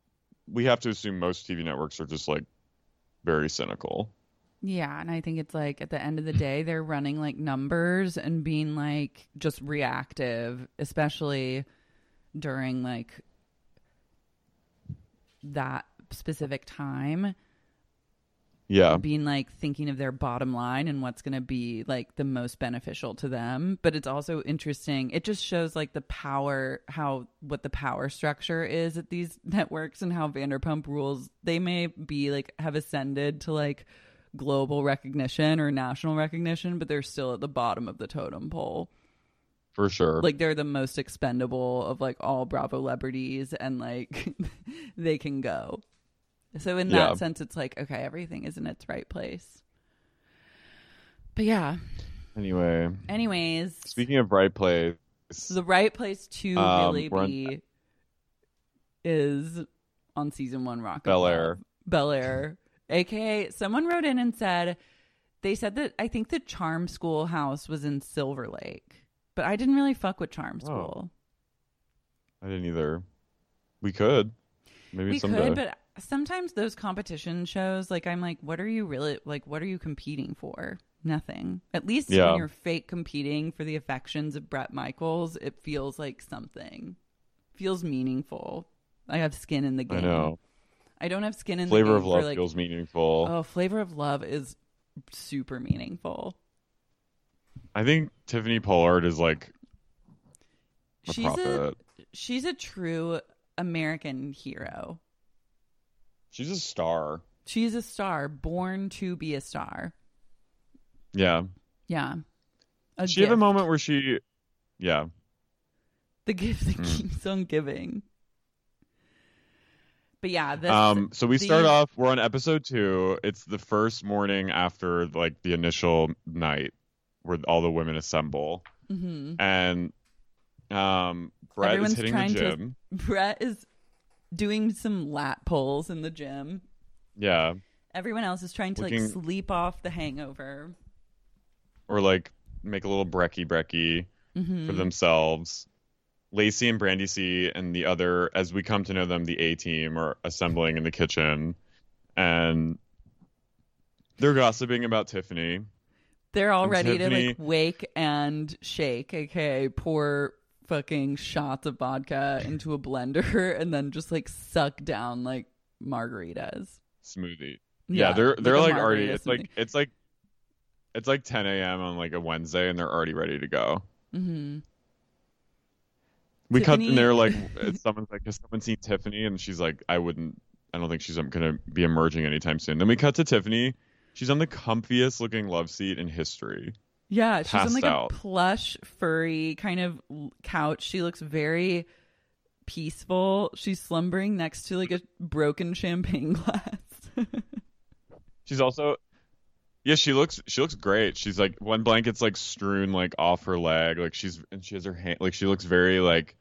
we have to assume most TV networks are just like very cynical. Yeah, and I think it's like at the end of the day, they're running like numbers and being like just reactive, especially during like that specific time. Yeah. Being like thinking of their bottom line and what's going to be like the most beneficial to them. But it's also interesting. It just shows like the power, how, what the power structure is at these networks and how Vanderpump rules, they may be like, have ascended to like, global recognition or national recognition, but they're still at the bottom of the totem pole. For sure. Like they're the most expendable of like all Bravo celebrities and like they can go. So in that Yeah. sense it's like okay, everything is in its right place. But yeah, Anyway, anyways, speaking of right place, the right place to Um, really we're on- be is on season 1 Rock Bel Air. Bel Air. AKA, someone wrote in and said, they said that I think the Charm School house was in Silver Lake, but I didn't really fuck with Charm Oh. School. I didn't either. We could. Maybe we someday. could, but sometimes those competition shows, like, I'm like, what are you really, like, what are you competing for? Nothing. At least Yeah. when you're fake competing for the affections of Bret Michaels, it feels like something. Feels meaningful. I have skin in the game. I know. I don't have skin in Flavor the game Flavor of love for, like, feels meaningful. Oh, Flavor of Love is super meaningful. I think Tiffany Pollard is like a she's prophet. a she's a true American hero. She's a star. She's a star, born to be a star. Yeah. Yeah. A she have a moment where she, yeah. The gift that Mm. keeps on giving. But yeah, this um so we the- start off we're on episode two it's the first morning after like the initial night where all the women assemble Mhm. and um bret Everyone's is hitting the gym to Bret is doing some lat pulls in the gym. yeah Everyone else is trying to Looking- like sleep off the hangover. or like make a little brecky brecky for Mhm. themselves lacey and brandi c and the other as we come to know them the a team are assembling in the kitchen and they're gossiping about tiffany They're all And ready Tiffany- to like wake and shake, aka pour fucking shots of vodka into a blender and then just like suck down like margaritas. smoothie. Yeah, Yeah, they're like they're a like, already. It's like it's like it's like 10 a.m. on like a Wednesday, and they're already ready to go. Mm-hmm. We cut Tiffany- and they're like, someone's like, has someone seen Tiffany? And she's like, I wouldn't. I don't think she's gonna be emerging anytime soon. Then we cut to Tiffany. She's on the comfiest looking love seat in history. Yeah, she's on Passed like out. a plush, furry kind of couch. She looks very peaceful. She's slumbering next to like a broken champagne glass. She's also yeah, she looks she looks great. She's like one blanket's like strewn like off her leg, like she's and she has her hand like she looks very like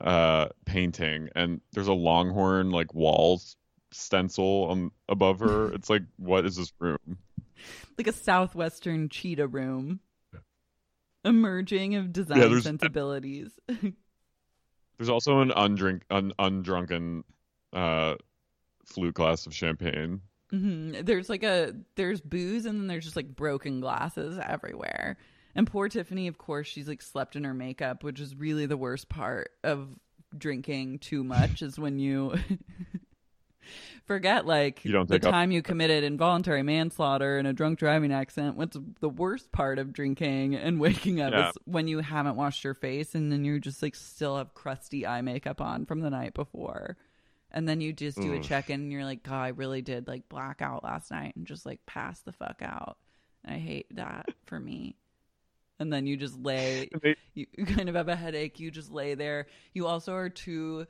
uh painting and there's a longhorn like walls stencil on above her. It's like what is this room? like a southwestern cheetah room. Emerging of design Yeah, sensibilities. There's also an undrink un, undrunken uh flute glass of champagne. hmm There's like a there's booze and then there's just like broken glasses everywhere. And poor Tiffany, of course, she's like slept in her makeup, which is really the worst part of drinking too much is when you forget like You don't the up- time you committed involuntary manslaughter and a drunk driving accident. What's the worst part of drinking and waking up Yeah. is when you haven't washed your face and then you just like still have crusty eye makeup on from the night before. And then you just do a check in and you're like, God, I really did like black out last night and just like pass the fuck out. I hate that for me. And then you just lay, you kind of have a headache. You just lay there. You also are too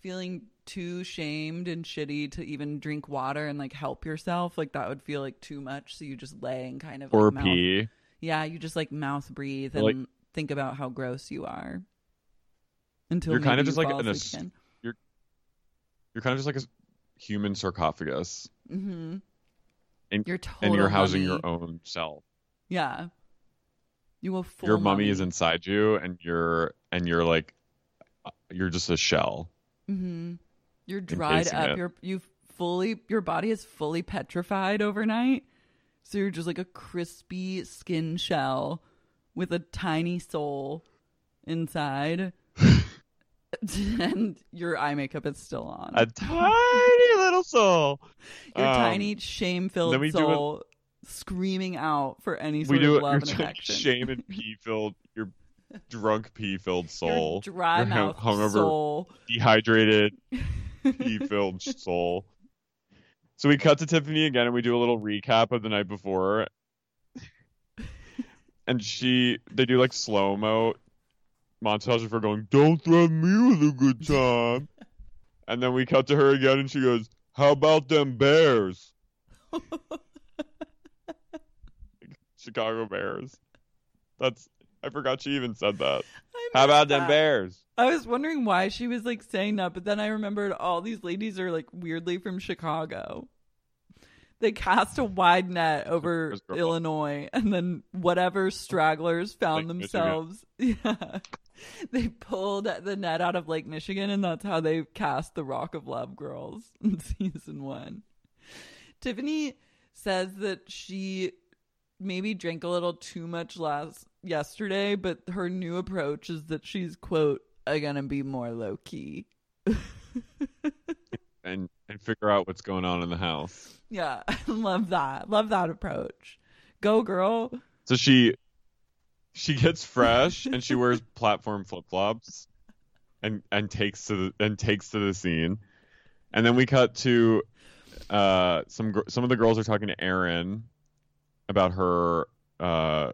feeling too shamed and shitty to even drink water and like help yourself. Like that would feel like too much. So you just lay and kind of or like, mouth- pee. Yeah, you just like mouth breathe and Like- think about how gross you are. Until You're kind of just like an as- You're you're kind of just like a human sarcophagus, Mm-hmm. and You're and you're housing mummy. your own self. Yeah. You your mummy is inside you, and you're and you're like uh, you're just a shell. Mm-hmm. You're dried up. it. You're you fully your body is fully petrified overnight. So you're just like a crispy skin shell with a tiny soul inside. and your eye makeup is still on. A tiny little soul. your Um, tiny shame filled then we do it- soul screaming out for any we sort do of love and affection. shame and pee filled. Your drunk pee filled soul. Your dry Your hung- mouth hungover, soul. dehydrated, pee filled soul. So we cut to Tiffany again, and we do a little recap of the night before. And she, they do like slow mo montage of her going, "Don't threaten me with a good time." and then we cut to her again, and she goes, "How about them Bears?" Chicago Bears. That's I forgot she even said that. How about missed them. Bears? I was wondering why she was like saying that, but then I remembered all these ladies are like weirdly from Chicago. They cast a wide net over Illinois, and then whatever stragglers found Lake Michigan. themselves, yeah, they pulled the net out of Lake Michigan, and that's how they cast the Rock of Love girls in season one. Tiffany says that she maybe drank a little too much last yesterday, but her new approach is that she's quote "are gonna be more low key." And and figure out what's going on in the house. Yeah, love that. Love that approach. Go, girl. So she she gets fresh and she wears platform flip flops and and takes to the and takes to the scene. And then we cut to uh some some of the girls are talking to Erin about her uh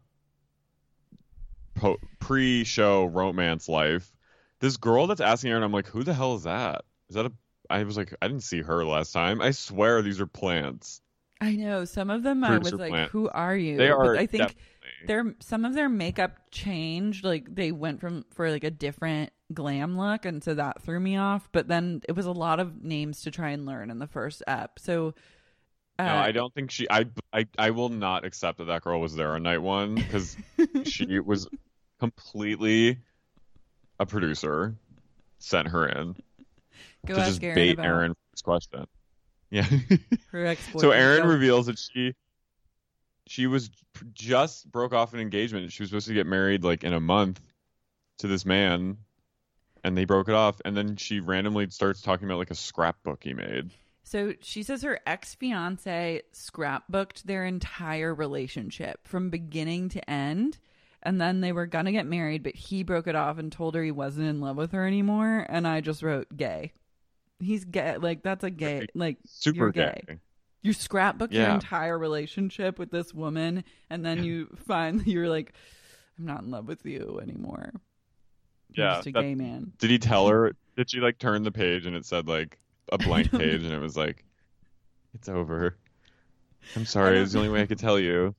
po- pre-show romance life. This girl that's asking Erin, I'm like, who the hell is that? Is that a I was like, I didn't see her last time. I swear these are plants. I know some of them. I was like, plant. "Who are you?" They But are I think definitely- their some of their makeup changed. Like they went from for like a different glam look, and so that threw me off. But then it was a lot of names to try and learn in the first ep. So uh, No, I don't think she. I, I I will not accept that that girl was there on night one because she was completely a producer. Sent her in go to ask just Erin bait about Aaron for this question. Yeah. her so Aaron reveals that she she was just broke off an engagement. She was supposed to get married like in a month to this man, and they broke it off. And then she randomly starts talking about like a scrapbook he made. So she says her ex fiance scrapbooked their entire relationship from beginning to end. And then they were going to get married, but he broke it off and told her he wasn't in love with her anymore. And I just wrote gay. He's gay. Like, that's a gay. Like, Super you're gay. gay. You scrapbook your entire relationship with this woman, and then you find you're like, I'm not in love with you anymore. You're Yeah, just a that- gay man. Did he tell her? Did she like turn the page and it said like a blank page and it was like, "It's over." I'm sorry. It's the only way I could tell you.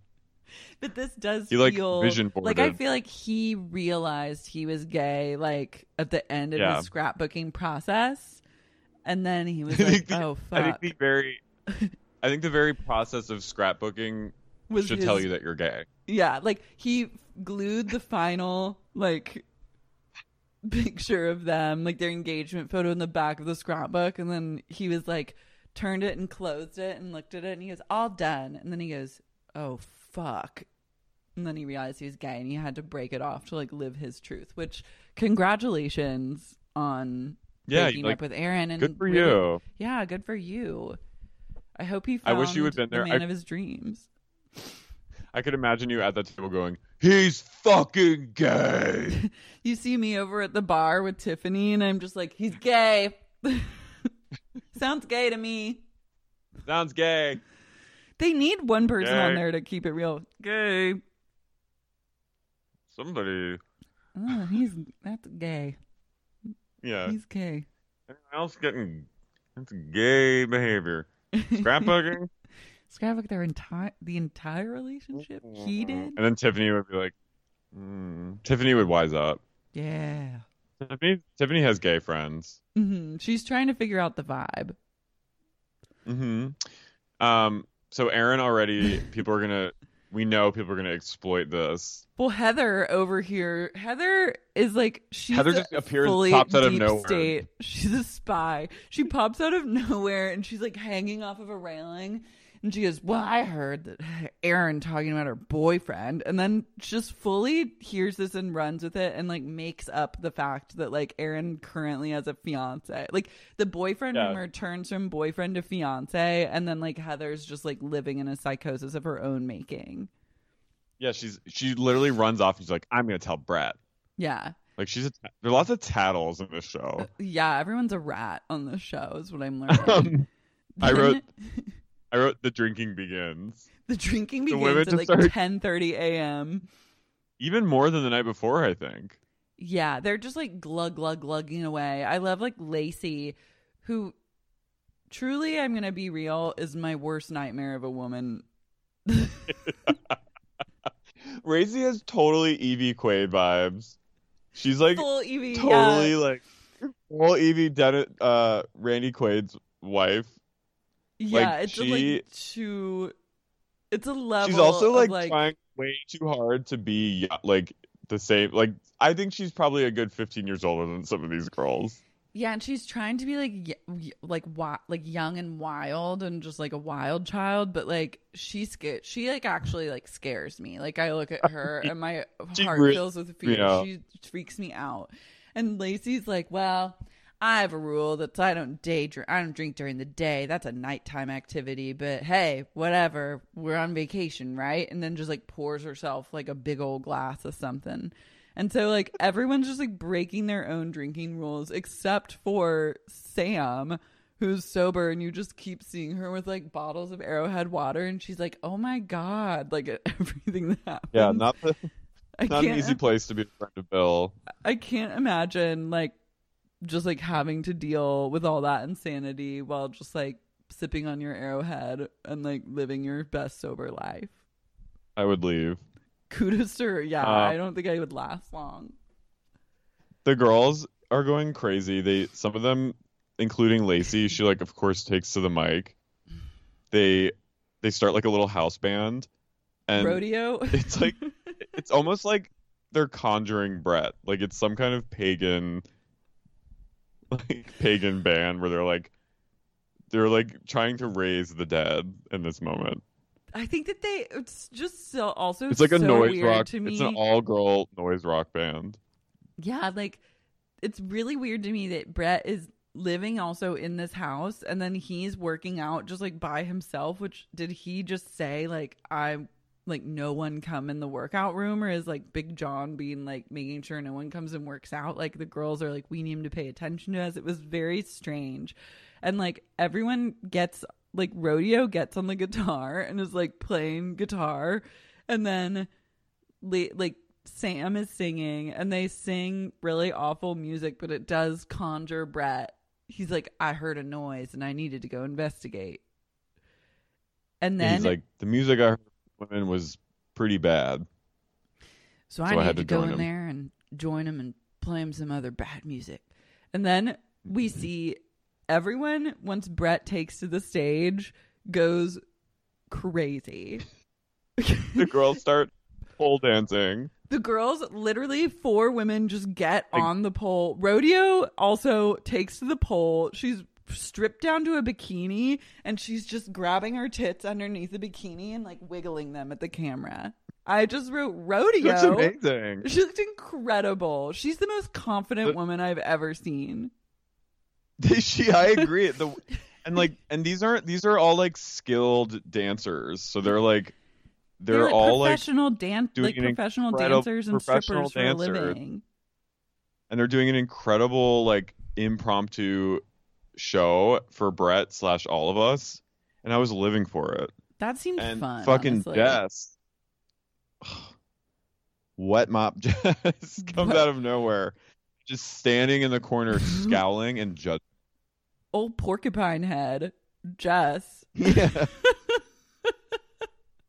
But this does He, like, feel vision like I feel like he realized he was gay like at the end of Yeah. his scrapbooking process, and then he was like, the- "Oh I think the very, I think the very process of scrapbooking Was should his- tell you that you're gay. Yeah, like he glued the final like picture of them, like their engagement photo in the back of the scrapbook, and then he was like turned it and closed it and looked at it, and he goes, "All done," and then he goes, "Oh fuck." And then he realized he was gay and he had to break it off to like live his truth, which congratulations on Yeah, breaking like, up with Aaron and good for really- you. Yeah, good for you. I hope he I wish you had been there. the man I- of his dreams. I could imagine you at that table going, "He's fucking gay." You see me over at the bar with Tiffany, and I'm just like, he's gay. Sounds gay to me. Sounds gay. They need one person on there to keep it real. Gay. Somebody. Oh, he's that's gay. Yeah. He's gay. Anyone else getting that's gay behavior. Scrapbooking. Scrapbook their entire the entire relationship. He did. And then Tiffany would be like, mm. Tiffany would wise up. Yeah. Tiffany, Tiffany has gay friends. hmm She's trying to figure out the vibe. hmm Um. So Aaron already, people are gonna. We know people are gonna exploit this. Well, Heather over here, Heather is like she's Heather a just appears- pops out of nowhere. State. She's a spy. She pops out of nowhere and she's like hanging off of a railing, and she goes, "Well, I heard that Aaron talking about her boyfriend," and then just fully hears this and runs with it and like makes up the fact that like Aaron currently has a fiance. Like the boyfriend Yeah. rumor turns from boyfriend to fiance, and then like Heather's just like living in a psychosis of her own making. Yeah, she's she literally runs off. and She's like, I'm gonna tell Brett. Yeah. Like she's a, there are lots of tattles in this show. Yeah, everyone's a rat on this show, is what I'm learning. Um, I wrote I wrote the drinking begins the drinking the begins women at like started- 10:30 a.m. even more than the night before. I think. Yeah, they're just like glug glug glugging away. I love like Lacey, who truly, I'm gonna be real, is my worst nightmare of a woman. Racy has totally Evi Quaid vibes. She's like Full Evie, totally yeah. like full Evie Dennett, uh, Randy Quaid's wife. Yeah, Like, it's she- like too. It's a level. she's also like, like trying way too hard to be like the same. Like I think she's probably a good 15 years older than some of these girls. Yeah, and she's trying to be like y- like wi- like young and wild and just like a wild child, but like she's scared. She like actually like scares me. Like I look at her and my heart really- fills with fear. yeah. She freaks me out. And Lacey's like, "Well, I have a rule that I don't day drink. I don't drink during the day. That's a nighttime activity. But hey, whatever. We're on vacation, right?" And then just like pours herself like a big old glass of something. And so like everyone's just like breaking their own drinking rules except for Sam who's sober and you just keep seeing her with like bottles of Arrowhead water and she's like, "Oh my god." Like everything that happens. Yeah, not the I not an easy place to be a friend of Bill. I can't imagine like just like having to deal with all that insanity while just like sipping on your Arrowhead and like living your best sober life. I would leave. Kudos to her. Yeah, Uh, I don't think I would last long. The girls are going crazy. They some of them, including Lacey, she like of course takes to the mic. They they start like a little house band, and Rodeo. it's like it's almost like they're conjuring Bret. Like it's some kind of pagan like pagan band where they're like they're like trying to raise the dead in this moment. I think that they it's just so also It's like a so noise rock. to me. It's an all girl noise rock band. Yeah, like it's really weird to me that Bret is living also in this house and then he's working out just like by himself, which did he just say like I'm like no one come in the workout room or is like Big John being like making sure no one comes and works out? Like the girls are like we need him to pay attention to us. It was very strange. And like everyone gets like rodeo gets on the guitar and is like playing guitar and then like Sam is singing and they sing really awful music, but it does conjure Bret. He's like, I heard a noise and I needed to go investigate. And then, he's like, the music I heard women was pretty bad. so I so I need had to, to go in him. there and join him and play him some other bad music. And then we Mm-hmm. see everyone, once Bret takes to the stage, goes crazy. The girls start pole dancing. The girls, literally four women, just get on the pole. Rodeo also takes to the pole. She's stripped down to a bikini and she's just grabbing her tits underneath the bikini and like wiggling them at the camera. I just wrote rodeo. Amazing. She looked incredible. She's the most confident woman I've ever seen. she I agree. The and like and these aren't these are all like skilled dancers. So they're like they're, They're, like all like professional dance, like professional dancers and professional strippers for a living. and they're doing an incredible like impromptu show for Bret slash all of us. And I was living for it. That seemed and fun. fucking honestly. Jess, wet mop Jess comes What? out of nowhere, just standing in the corner, scowling and judging. Old porcupine head, Jess. Yeah,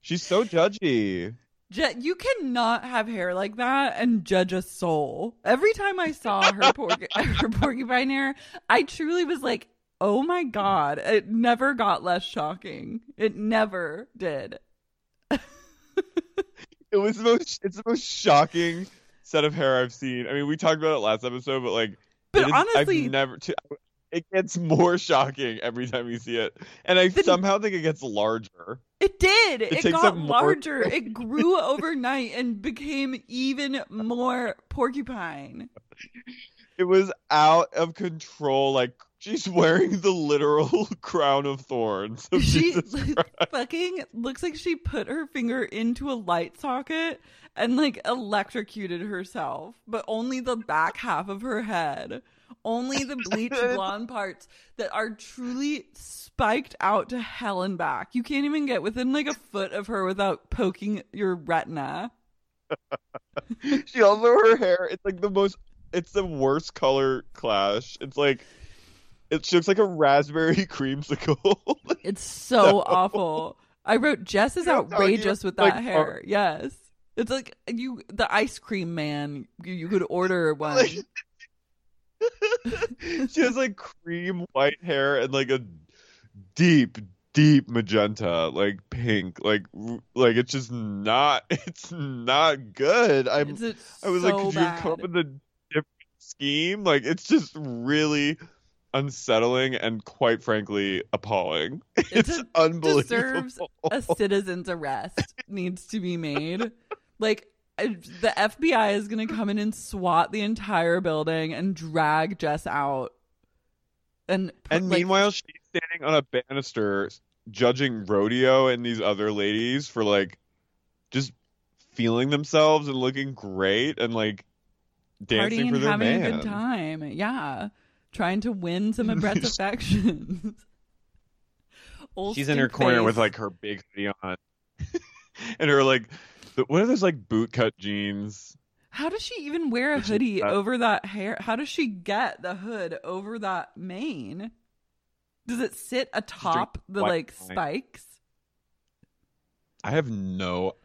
she's so judgy. Je- you cannot have hair like that and judge a soul. Every time I saw her, porc- her porcupine hair, I truly was like, "Oh my god!" It never got less shocking. It never did. It was the most. It's the most shocking set of hair I've seen. I mean, we talked about it last episode, but like, But it is- honestly- I've never. It gets more shocking every time you see it, and I somehow think it gets larger. It did. It, takes got up more- larger. it grew overnight and became even more porcupine. It was out of control. Like she's wearing the literal crown of thorns. of She fucking looks like she put her finger into a light socket and like electrocuted herself, but only the back half of her head. Only the bleached blonde parts that are truly spiked out to hell and back. You can't even get within like a foot of her without poking your retina. she also her hair. It's like the most. It's the worst color clash. It's like. It looks like a raspberry creamsicle. It's so awful. I wrote Jess is You know what I'm talking outrageous with that Like, hair. Yes. It's like you the ice cream man. You, you could order one. Like- she has like cream white hair and like a deep deep magenta like pink like like it's just not it's not good i'm i was so like could you have come up bad. with a different scheme like it's just really unsettling and quite frankly appalling it's, unbelievable deserves a citizen's arrest needs to be made. Like the FBI is going to come in and SWAT the entire building and drag Jess out. And and like, meanwhile she's standing on a banister judging rodeo and these other ladies for like just feeling themselves and looking great and like dancing for their having man. a good time. Yeah. Trying to win some of Bret's affections. Old She's in her stink corner face. with like her big hoodie on and her like the, what are those like boot cut jeans? How does she even wear a Which hoodie that- over that hair? How does she get the hood over that mane? Does it sit atop the like wine. spikes? I have no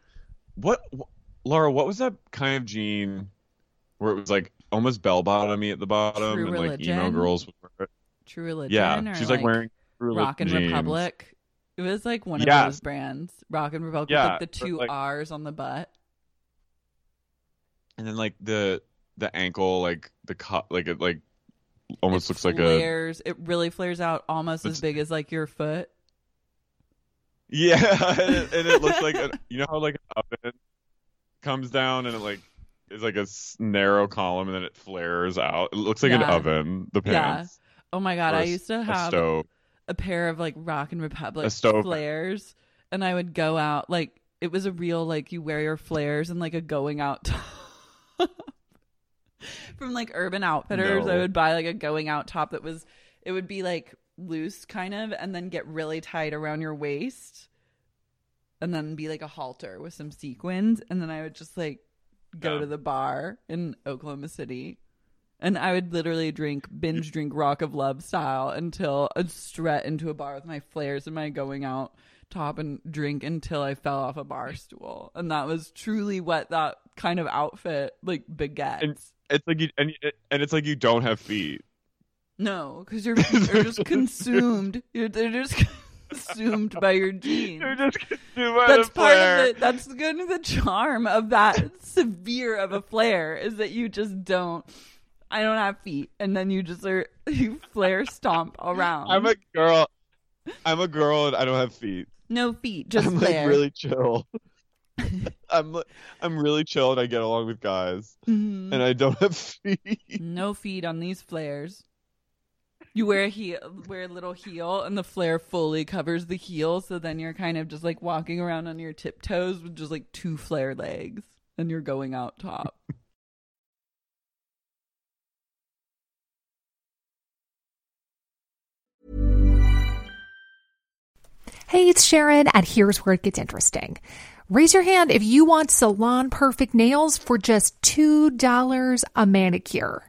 what wh- Laura, what was that kind of jean where it was like almost bell bottomy at the bottom True and like emo girls would wear it? True Religion? Yeah, she's like, wearing True Rock and jeans. Republic. It was like one of Yes. those brands. Rock and Republic Yeah, with like the two like- R's on the butt. and then like the the ankle like the cut like it like almost It looks like a flares. It really flares out almost as big as like your foot. yeah and it, and it looks like a, you know how like an oven comes down and it like is like a narrow column and then it flares out it looks like an oven the pants. Yeah. Oh my god, I a used to a have stove a pair of like Rock and Republic A flares, and I would go out like it was a real like you wear your flares and like a going out top from like Urban Outfitters. I would buy like a going out top that was it would be like loose kind of, and then get really tight around your waist, and then be like a halter with some sequins, and then I would just like go Yeah. to the bar in Oklahoma City. And I would literally drink, binge drink Rock of Love style until I'd strut into a bar with my flares and my going out top and drink until I fell off a bar stool. And that was truly what that kind of outfit like begets. and it's like you and, and it's like you don't have feet no, because you're, you're just consumed. You're, they're just consumed by your jeans. you're just consumed by That's the part flare. of it. That's kind of the charm of that severe of a flare is that you just don't. I don't have feet, and then you just are you flare stomp around. i'm a girl i'm a girl and i don't have feet no feet, just i'm flare. like really chill i'm i'm really chill and i get along with guys Mhm. and i don't have feet No feet on these flares. You wear a heel, wear a little heel, and the flare fully covers the heel. So then you're kind of just like walking around on your tiptoes with just like two flare legs, and you're going out top. Hey, it's Sharon, and here's where it gets interesting. Raise your hand if you want salon perfect nails for just $2 a manicure.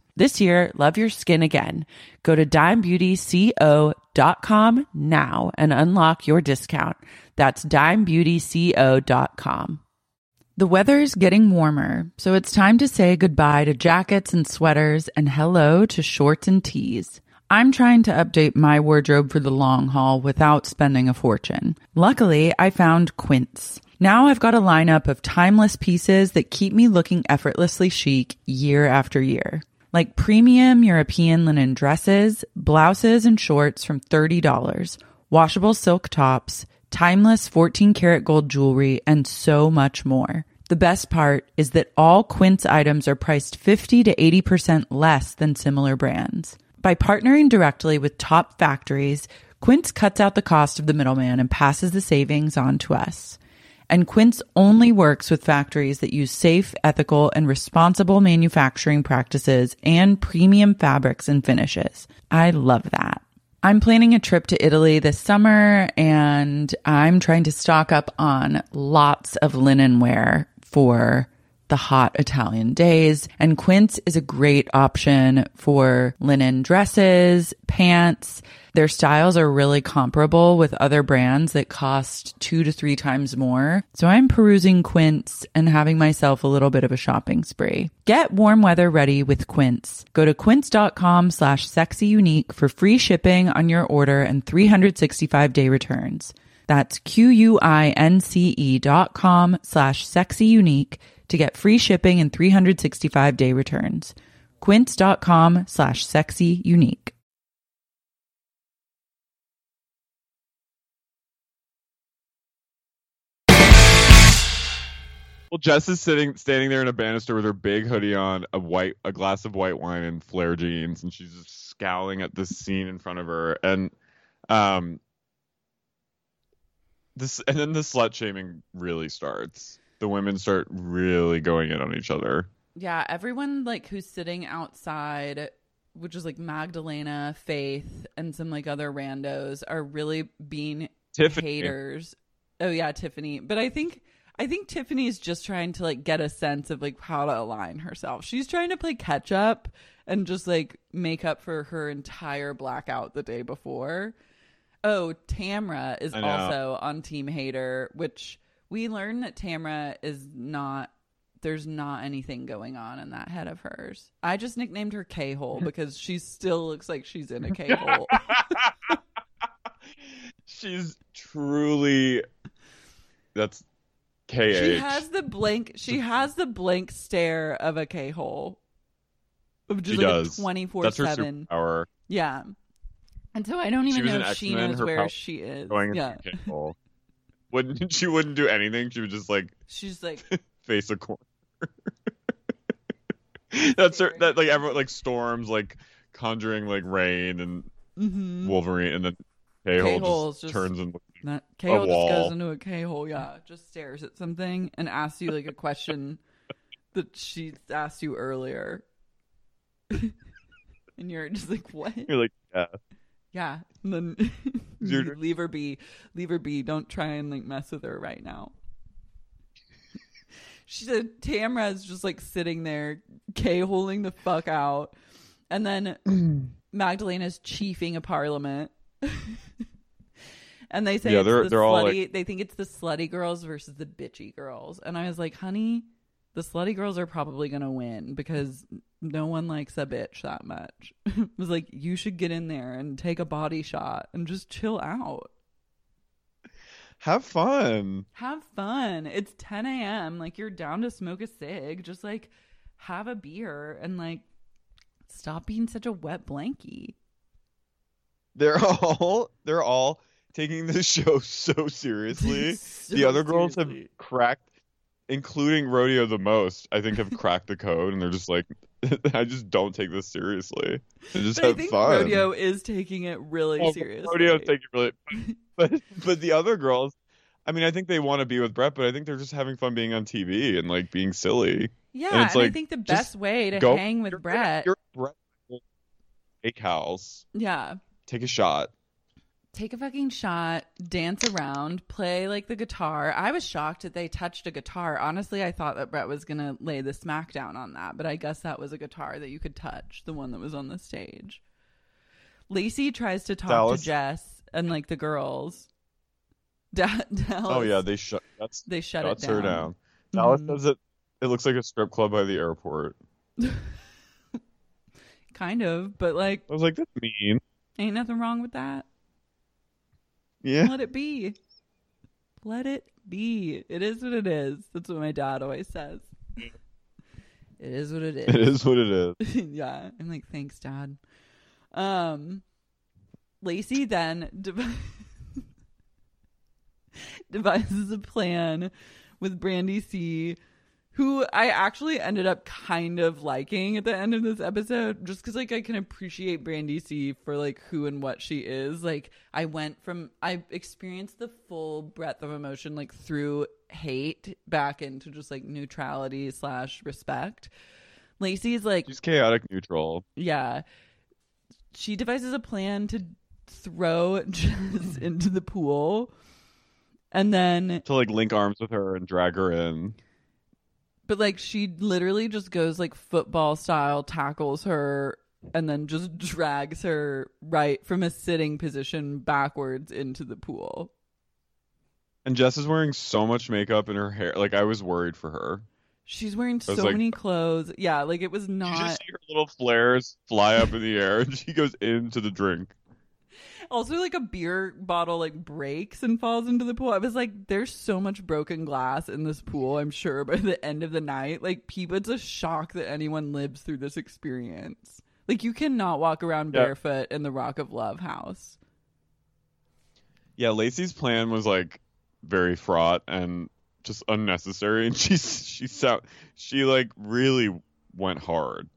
This year, love your skin again. Go to dimebeautyco.com now and unlock your discount. That's dimebeautyco.com. The weather's getting warmer, so it's time to say goodbye to jackets and sweaters and hello to shorts and tees. I'm trying to update my wardrobe for the long haul without spending a fortune. Luckily, I found Quince. Now I've got a lineup of timeless pieces that keep me looking effortlessly chic year after year like premium European linen dresses, blouses, and shorts from $30, washable silk tops, timeless 14 karat gold jewelry, and so much more. The best part is that all Quince items are priced 50 to 80% less than similar brands. By partnering directly with top factories, Quince cuts out the cost of the middleman and passes the savings on to us. And Quince only works with factories that use safe, ethical, and responsible manufacturing practices and premium fabrics and finishes. I love that. I'm planning a trip to Italy this summer and I'm trying to stock up on lots of linen wear for the hot Italian days. And Quince is a great option for linen dresses, pants. Their styles are really comparable with other brands that cost two to three times more. So I'm perusing Quince and having myself a little bit of a shopping spree. Get warm weather ready with Quince. Go to quince.com slash sexy unique for free shipping on your order and 365 day returns. That's Q-U-I-N-C-E dot com slash sexy unique to get free shipping and 365 day returns. Quince.com slash sexy unique. Well, Jess is sitting, standing there in a banister with her big hoodie on, a white, a glass of white wine, and flare jeans, and she's just scowling at this scene in front of her. And, um, this, and then the slut shaming really starts. The women start really going in on each other. Yeah, everyone like who's sitting outside, which is like Magdalena, Faith, and some like other randos are really being Tiffany. haters. Oh yeah, Tiffany. But I think I think Tiffany's just trying to like get a sense of like how to align herself. She's trying to play catch up and just like make up for her entire blackout the day before. Oh, Tamra is also on Team Hater, which we learned that Tamra is not. There's not anything going on in that head of hers. I just nicknamed her K hole because she still looks like she's in a K hole. She's truly. That's KH. She has the blank. She has the blank stare of a K hole. Of She like does. twenty four seven. superpower. Yeah. And so I don't even know if she knows where she is. Yeah. Into the hole. Wouldn't she wouldn't do anything? She would just like She's like face a corner. That's her. That like everyone like storms like conjuring like rain and Mhm. Wolverine, and then K hole just, just- turns and That a K hole just goes into a K hole, yeah. Just stares at something and asks you like a question that she asked you earlier. and you're just like, What? You're like, yeah. Yeah. And then leave her be. Leave her be. Don't try and like mess with her right now. She said Tamra is just like sitting there, K holding the fuck out. And then Magdalena's chiefing a parliament. and they say Yeah, they're- the they're all, slutty like- they think it's the slutty girls versus the bitchy girls. And I was like, honey, the slutty girls are probably gonna win because no one likes a bitch that much. it was like you should get in there and take a body shot and just chill out. Have fun. Have fun. It's 10 a.m. Like you're down to smoke a cig. Just like have a beer and like stop being such a wet blankie. They're all they're all taking this show so seriously. So the other girls seriously. have cracked, including Rodeo the most. I think have cracked the code, and they're just like, I just don't take this seriously. I just But I think fun. Rodeo is taking it really Oh, seriously. Rodeo's taking it really, but but the other girls, I mean, I think they want to be with Bret, but I think they're just having fun being on TV and like being silly. yeah, and and, it's I think the best way to go- hang with you're- Bret, You're Bret Steakhouse. yeah, Take a shot. Take a fucking shot, dance around, play like the guitar. I was shocked that they touched a guitar. Honestly, I thought that Bret was gonna lay the smackdown on that, but I guess that was a guitar that you could touch, the one that was on the stage. Lacey tries to talk Dallas? to Jess and like the girls. Da- Dallas, Oh yeah, they shut. That's they shut it shuts her down. down. Dallas Mhm. says it. It looks like a strip club by the airport. kind of, but like, I was like, that's mean. ain't nothing wrong with that. Yeah. Let it be. Let it be. It is what it is. That's what my dad always says. It is what it is. It is what it is. yeah. I'm like, thanks, Dad. Um, Lacey then dev- devises a plan with Brandi C, who I actually ended up kind of liking at the end of this episode, just because like I can appreciate Brandi C for like who and what she is. Like I went from I experienced the full breadth of emotion like through hate back into just like neutrality slash respect. Lacey's like She's chaotic neutral. yeah. She devises a plan to throw Jess into the pool. And then, To like link arms with her and drag her in. But like, she literally just goes like football style, tackles her, and then just drags her right from a sitting position backwards into the pool. And Jess is wearing so much makeup in her hair. Like I was worried for her. She's wearing so like- many clothes. Yeah, like it was You not. just see her little flares fly up in the air, and she goes into the drink. Also, like a beer bottle like breaks and falls into the pool. I was like, there's so much broken glass in this pool. I'm sure by the end of the night, like people, it's a shock that anyone lives through this experience. Like you cannot walk around Yeah. barefoot in the Rock of Love house. Yeah, Lacey's plan was like very fraught and just unnecessary, and she's she sound she like really went hard.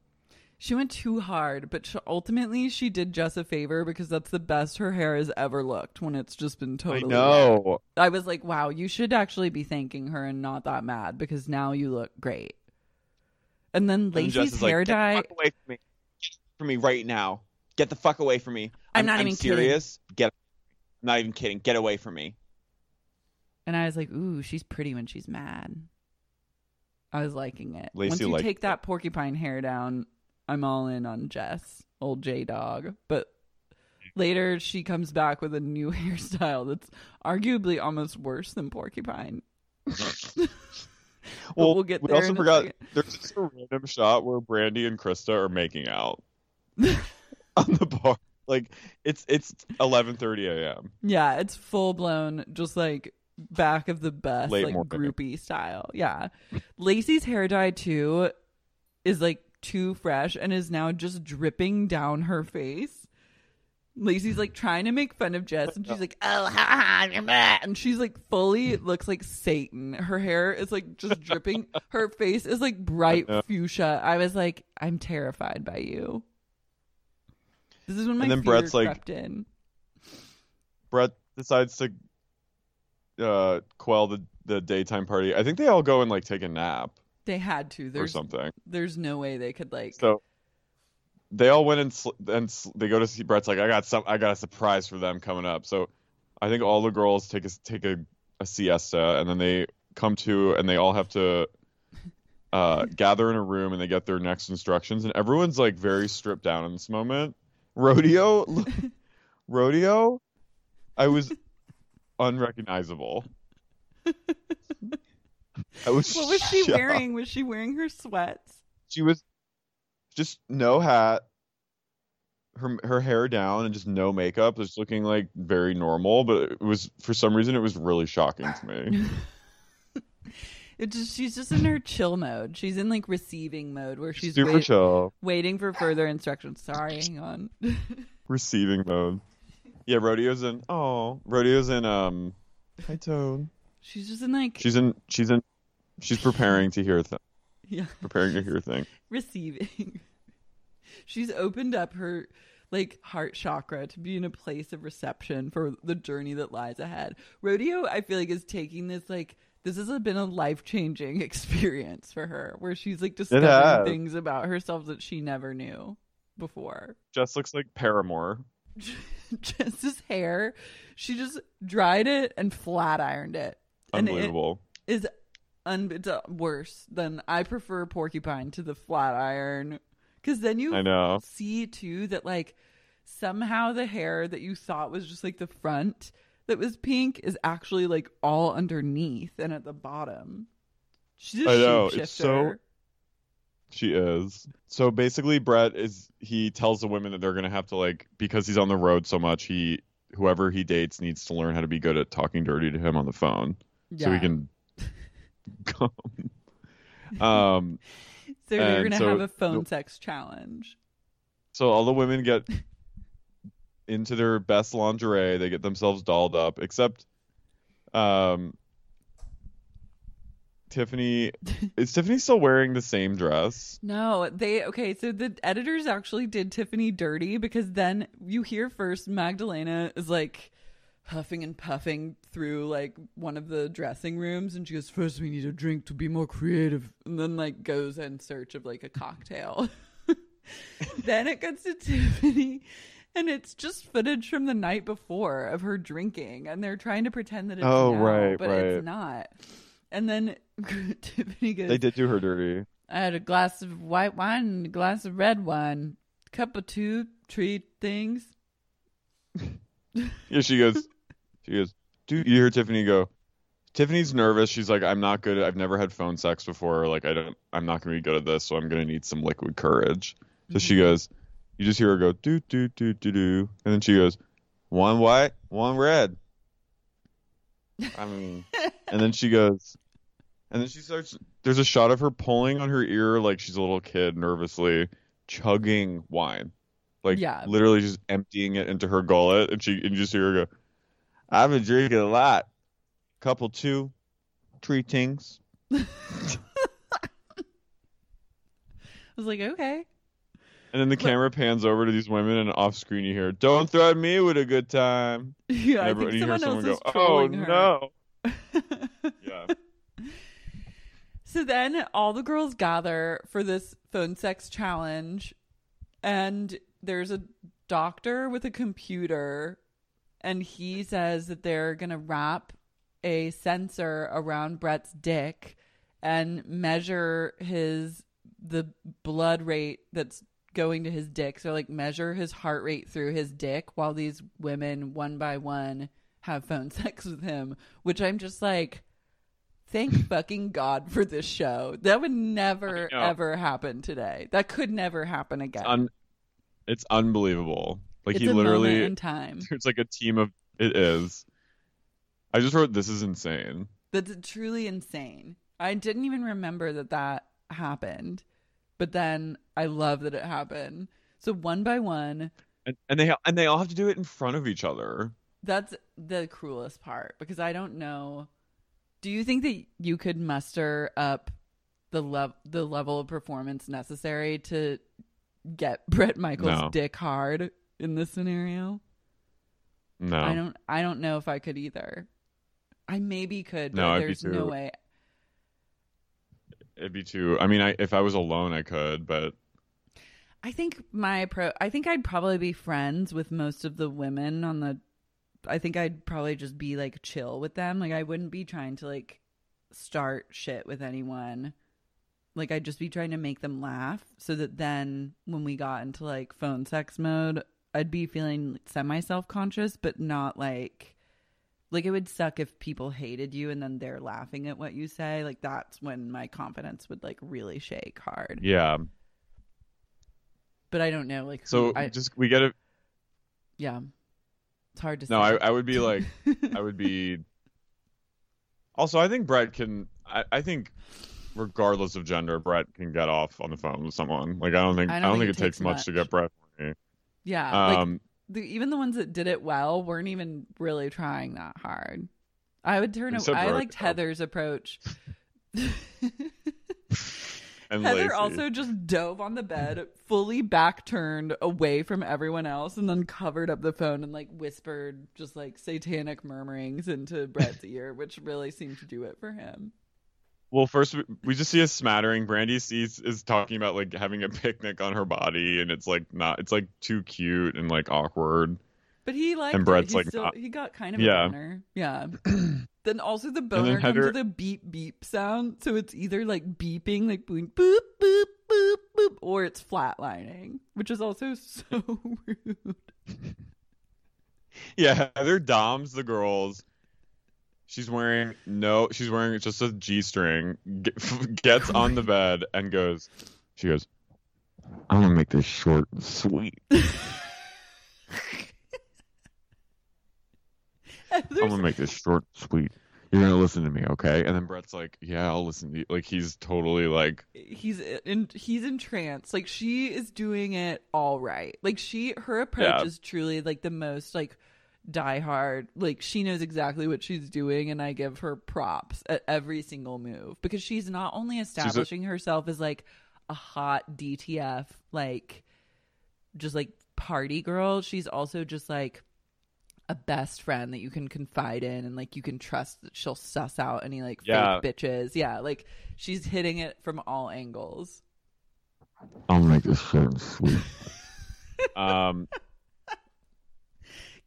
She went too hard, but she, ultimately she did Jess a favor because that's the best her hair has ever looked when it's just been totally. I know. I was like, wow, you should actually be thanking her and not that mad because now you look great. And then And Lacey's like, hair "Get the dye. fuck away from me. Get from me right now. Get the fuck away from me. I'm not even kidding. serious. Get. I'm not even kidding. Get away from me. And I was like, ooh, she's pretty when she's mad. I was liking it. Lacey Once you take that porcupine hair down, I'm all in on Jess, old J Dog. But later she comes back with a new hairstyle that's arguably almost worse than porcupine. well, we'll get we also forgot there's just a random shot where Brandi and Krista are making out on the bar. Like it's it's 11:30 a.m. Yeah, it's full blown, just like back of the bus, Late like morning. groupie style. Yeah. Lacey's hair dye too is like too fresh and is now just dripping down her face. Lacey's like trying to make fun of Jess and she's like, oh, ha, ha, you're mad. And she's like fully looks like Satan. Her hair is like just dripping. Her face is like bright fuchsia. I was like, I'm terrified by you. This is when my And then fear Bret's like- crept in. Bret decides to uh quell the the daytime party. I think they all go and like take a nap They had to. or There's something. there's no way they could like So they all went and sl- and sl- they go to see Bret's like I got some I got a surprise for them coming up. So I think all the girls take a take a, a siesta and then they come to and they all have to uh gather in a room and they get their next instructions and everyone's like very stripped down in this moment. Rodeo rodeo I was unrecognizable. I was What was she shocked. wearing? Was she wearing her sweats? she was just no hat her her hair down and just no makeup just looking like very normal but it was for some reason it was really shocking to me It just she's just in her chill mode. She's in like receiving mode where she's super wait- chill waiting for further instructions. Sorry, hang on. receiving mode yeah rodeo's in oh rodeo's in um high tone she's just in like she's in she's in she's preparing to hear th- yeah, preparing to hear thing receiving. she's opened up her like heart chakra to be in a place of reception for the journey that lies ahead. Rodeo, I feel like, is taking this like this has been a life changing experience for her, where she's like discovering things about herself that she never knew before. jess looks like paramore Jess's hair, she just dried it and flat ironed it. And it unbelievable is un- it's uh, worse than I prefer porcupine to the flat iron because then you i know see too that like somehow the hair that you thought was just like the front that was pink is actually like all underneath and at the bottom. She's a I know, it's so- She is. So basically, Bret is he tells the women that they're gonna have to like because he's on the road so much. He whoever he dates needs to learn how to be good at talking dirty to him on the phone, so he can come. Um. So they're gonna so have a phone the- sex challenge. So all the women get into their best lingerie. They get themselves dolled up, except, um. Tiffany is Tiffany still wearing the same dress? No, they okay. So the editors actually did Tiffany dirty because then you hear first Magdalena is like huffing and puffing through like one of the dressing rooms, and she goes, First, we need a drink to be more creative," and then like goes in search of like a cocktail. then it gets to Tiffany. And it's just footage from the night before of her drinking, and they're trying to pretend that it's Oh, now, right, but right. it's not. And then Tiffany goes, They did do her dirty. I had a glass of white wine and a glass of red wine, cup of two treat things. Yeah, she goes. She goes. Dude, you hear Tiffany go. Tiffany's nervous. She's like, I'm not good. I've never had phone sex before. Like, I don't. I'm not gonna be good at this. So I'm gonna need some liquid courage. So she mm-hmm. goes. You just hear her go do do do do do, and then she goes, one white, one red. I mean, and then she goes, and then she starts. There's a shot of her pulling on her ear like she's a little kid, nervously chugging wine, like Yeah. literally just emptying it into her gullet, and she and you just hear her go. I've been drinking a lot, couple two, three things. I was like, okay. And then the camera pans over to these women, and off screen you hear, "Don't threaten me with a good time." Yeah, I think everybody- you hear someone else is "Oh trolling her." no!" yeah. So then all the girls gather for this phone sex challenge, and there's a doctor with a computer, and he says that they're gonna wrap a sensor around Bret's dick and measure his the blood rate that's going to his dick. So like measure his heart rate through his dick while these women one by one have phone sex with him, which I'm just like thank fucking god for this show. That would never ever happen today. That could never happen again. It's, un- it's unbelievable. Like It's he literally in time. It's like a team of it is. I just wrote this is insane. That's truly insane. I didn't even remember that that happened, but then I love that it happened. So one by one, And and they and they all have to do it in front of each other. that's the cruelest part because I don't know. Do you think that you could muster up the lev- the level of performance necessary to get Bret Michaels' No. dick hard in this scenario? No. I don't. I don't know if I could either. I maybe could, but No, there's no way. It'd be too I mean I if I was alone I could, but I think my pro. I think I'd probably be friends with most of the women on the. I think I'd probably just be like chill with them. Like I wouldn't be trying to like start shit with anyone. Like I'd just be trying to make them laugh so that then when we got into like phone sex mode, I'd be feeling semi self conscious, but not like like it would suck if people hated you and then they're laughing at what you say. Like that's when my confidence would like really shake hard. yeah. But I don't know like So I, just we get it yeah. It's hard to No, I. I would be like I would be Also, I think Bret can I, I think regardless of gender, Bret can get off on the phone with someone. Like I don't think I I don't don't, think think, it takes much, to get Bret horny. Yeah, like Um the, even the ones that did it well weren't even really trying that hard. I would turn. Except I liked. Heather's approach. and Heather Lacey. also just dove on the bed, fully back turned away from everyone else, and then covered up the phone and like whispered just like satanic murmurings into Bret's ear, which really seemed to do it for him. Well, first we, we just see a smattering. Brandi C is talking about like having a picnic on her body, and it's like not. It's like too cute and like awkward. But he liked And. Bret's like still, not- he got kind of Yeah. a boner. Yeah. then also the boner then comes Heather- with a beep beep sound, so it's either like beeping, like boop boop boop boop boop, or it's flatlining, which is also so rude. Yeah, Heather doms the girls. She's wearing no. She's wearing just a g string. Get, gets on the bed and goes. She goes. I'm gonna make this short and sweet. I'm gonna make this short and sweet. You're gonna listen to me, okay? And then Bret's like, "Yeah, I'll listen to you." Like he's totally like, He's in he's in trance. Like she is doing it all right. Like she her approach Yeah. is truly like the most like die hard. Like she knows exactly what she's doing and I give her props at every single move because she's not only establishing herself as like a hot DTF like just like party girl, she's also just like a best friend that you can confide in and like you can trust that she'll suss out any like Yeah. fake bitches. Yeah, like she's hitting it from all angles. "I'll make this short and sweet." um,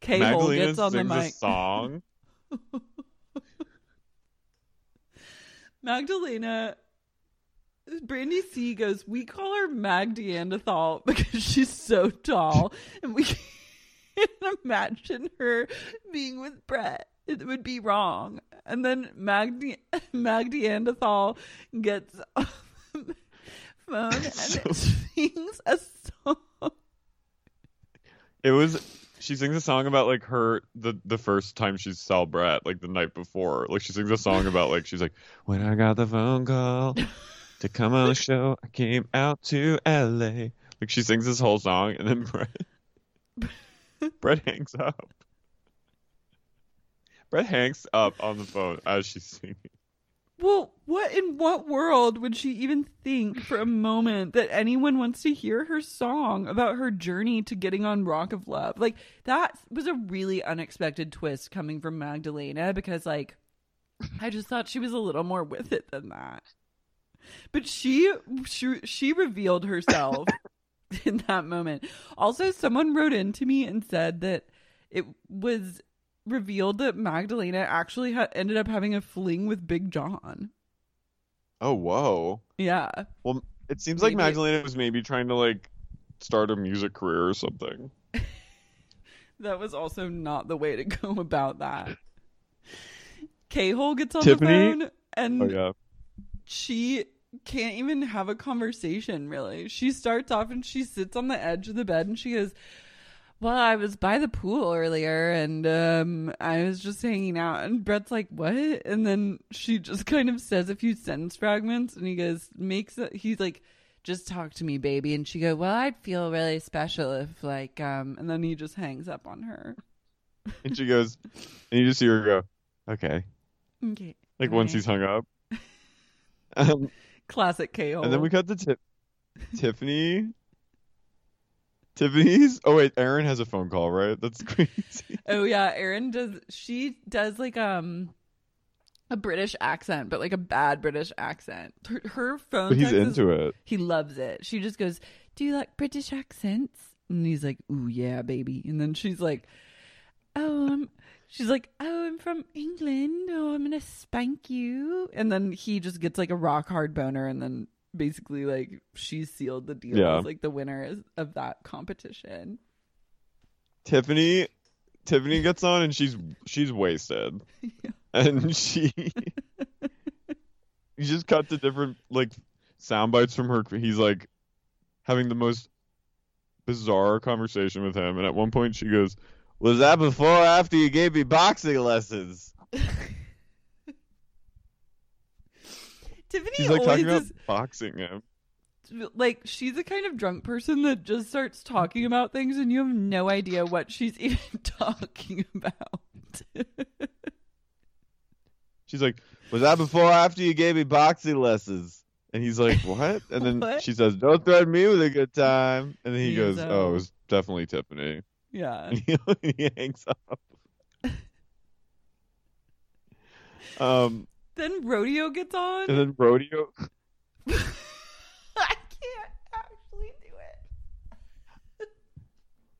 K Hole Magdalena gets on the mic. song. Magdalena Brandi C goes, We call her Mag because she's so tall and we can't imagine her being with Bret. It would be wrong. And then Mag, Neanderthal gets off the phone and sings a song. It was. She sings a song about like her the the first time she saw Bret, like the night before. Like she sings a song about like she's like, when I got the phone call to come on the show, I came out to L.A. Like she sings this whole song, and then Bret Bret hangs up. Bret hangs up on the phone as she's singing. Well, what in what world would she even think for a moment that anyone wants to hear her song about her journey to getting on Rock of Love? Like that was a really unexpected twist coming from Magdalena because like I just thought she was a little more with it than that. But she she, she revealed herself in that moment. Also, someone wrote in to me and said that it was revealed that Magdalena actually ha- ended up having a fling with Big John. Oh whoa. Yeah. Well, it seems like Magdalena was maybe trying to like start a music career or something. That was also not the way to go about that. K Hole gets on Tiffany? the phone and Oh yeah. she can't even have a conversation really. She starts off and she sits on the edge of the bed and she goes, Well, I was by the pool earlier and um I was just hanging out and Bret's like, What? And then she just kind of says a few sentence fragments and he goes, makes it he's like just talk to me, baby. And she go, well, I'd feel really special if like, um, and then he just hangs up on her. And she goes, and you just hear her go, okay. Okay. Like once he's hung up. Um, Classic KO. and then we cut to Tip Tiffany. Tiffany's. Oh wait, Erin has a phone call, right? That's crazy. Oh yeah, Erin does. She does like um a British accent, but like a bad British accent. Her, her phone. But he's text is- into it. He loves it. She just goes, "Do you like British accents?" And he's like, "Ooh yeah, baby." And then she's like, "Oh, I'm." She's like, "Oh, I'm from England. Oh, I'm gonna spank you." And then he just gets like a rock hard boner, and then basically like she's sealed the deal Yeah. as like the winner is- of that competition. Tiffany Tiffany gets on and she's she's wasted. And she You just cut to different like sound bites from her he's like having the most bizarre conversation with him and at one point she goes, Was that before or after you gave me boxing lessons? Tiffany She's like always talking about boxing him. like she's the kind of drunk person that just starts talking about things and you have no idea what she's even talking about. She's like, Was that before or after you gave me boxing lessons? And he's like, What? And then What? she says, Don't threaten me with a good time. And then he He's, goes, Oh, it was definitely Tiffany. yeah. And he, he hangs up. Um, Then rodeo gets on. and then rodeo. I can't actually do it.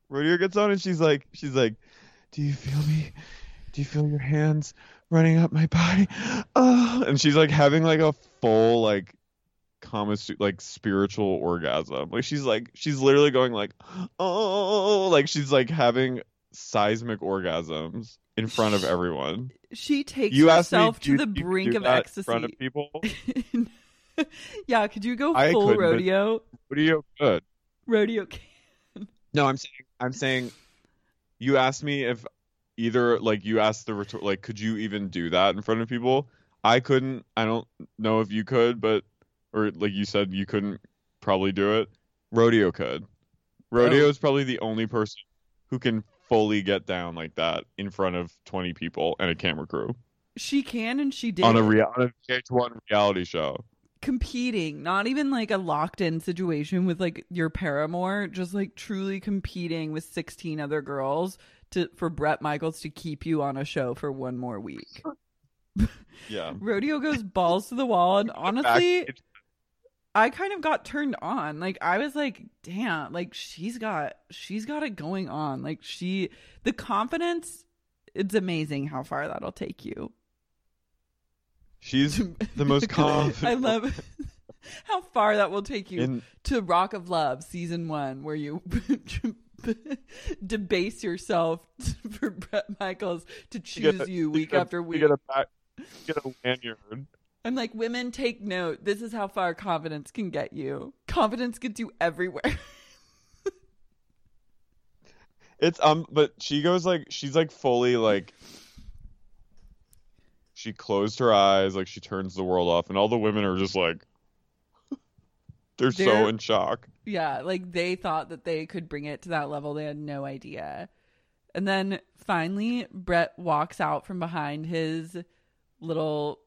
Rodeo gets on, and she's like, she's like, "Do you feel me? Do you feel your hands running up my body?" Oh, and she's like having like a full like, kama like spiritual orgasm. Like she's like, she's literally going like, "Oh," like she's like having seismic orgasms in front of everyone. She takes You asked me, herself to the think you could brink of that in ecstasy. front of people. yeah, could you go I full couldn't, rodeo? Rodeo could. Rodeo. Can. No, I'm saying I'm saying you asked me if either like you asked the rhetor- like could you even do that in front of people? I couldn't. I don't know if you could, but or like you said you couldn't probably do it. Rodeo could. Rodeo Oh. is probably the only person who can fully get down like that in front of 20 people and a camera crew She can and she did on a rea- on a VH1 reality show. competing, not even like a locked in situation with like your paramour, just like truly competing with 16 other girls to for Bret Michaels to keep you on a show for one more week. Yeah. Rodeo goes balls to the wall and honestly I kind of got turned on. Like I was like, damn, like she's got she's got it going on. Like she the confidence it's amazing how far that'll take you. She's the most confident. I love how far that will take you In- to Rock of Love season 1 where you debase yourself for Bret Michaels to choose a- you week a- after you week. Get a back, get a lanyard. I'm like, women, take note. This is how far confidence can get you. Confidence gets you everywhere. It's um, but she goes like she's like fully like she closed her eyes, like she turns the world off, and all the women are just like they're, so They're- in shock. yeah, like they thought that they could bring it to that level. They had no idea. And then finally, Bret walks out from behind his little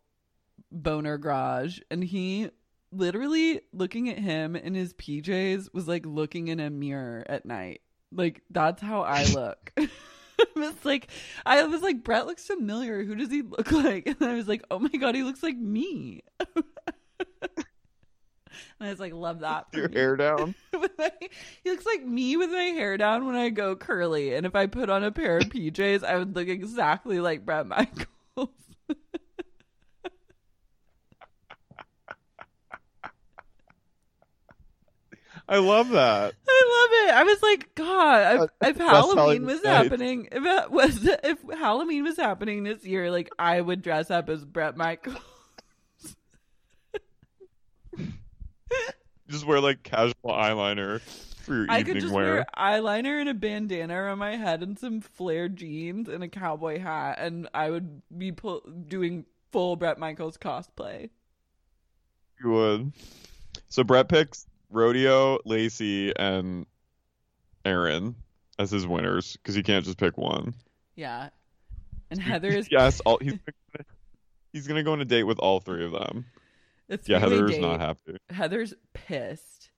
boner garage, and he literally looking at him in his PJs was like looking in a mirror at night. Like that's how I look. it's like I was like Bret looks familiar. Who does he look like? And I was like, oh my god, he looks like me. And I was like, love that. Your you. hair down. My- he looks like me with my hair down when I go curly. And if I put on a pair of PJs, I would look exactly like Bret Michaels. I love that. I love it. I was like, God, Uh, if, if West Halloween was Nights. happening, if it was, if Halloween was happening this year, like I would dress up as Bret Michaels. Just wear like casual eyeliner for your I evening could just wear. wear eyeliner and a bandana around my head and some flared jeans and a cowboy hat, and I would be pull- doing full Bret Michaels cosplay. You would. So Bret picks Rodeo, Lacey, and Erin as his winners because he can't just pick one. Yeah, and Heather is yes, all, he's gonna, he's gonna go on a date with all three of them. Yeah, Heather's date. not happy. Heather's pissed.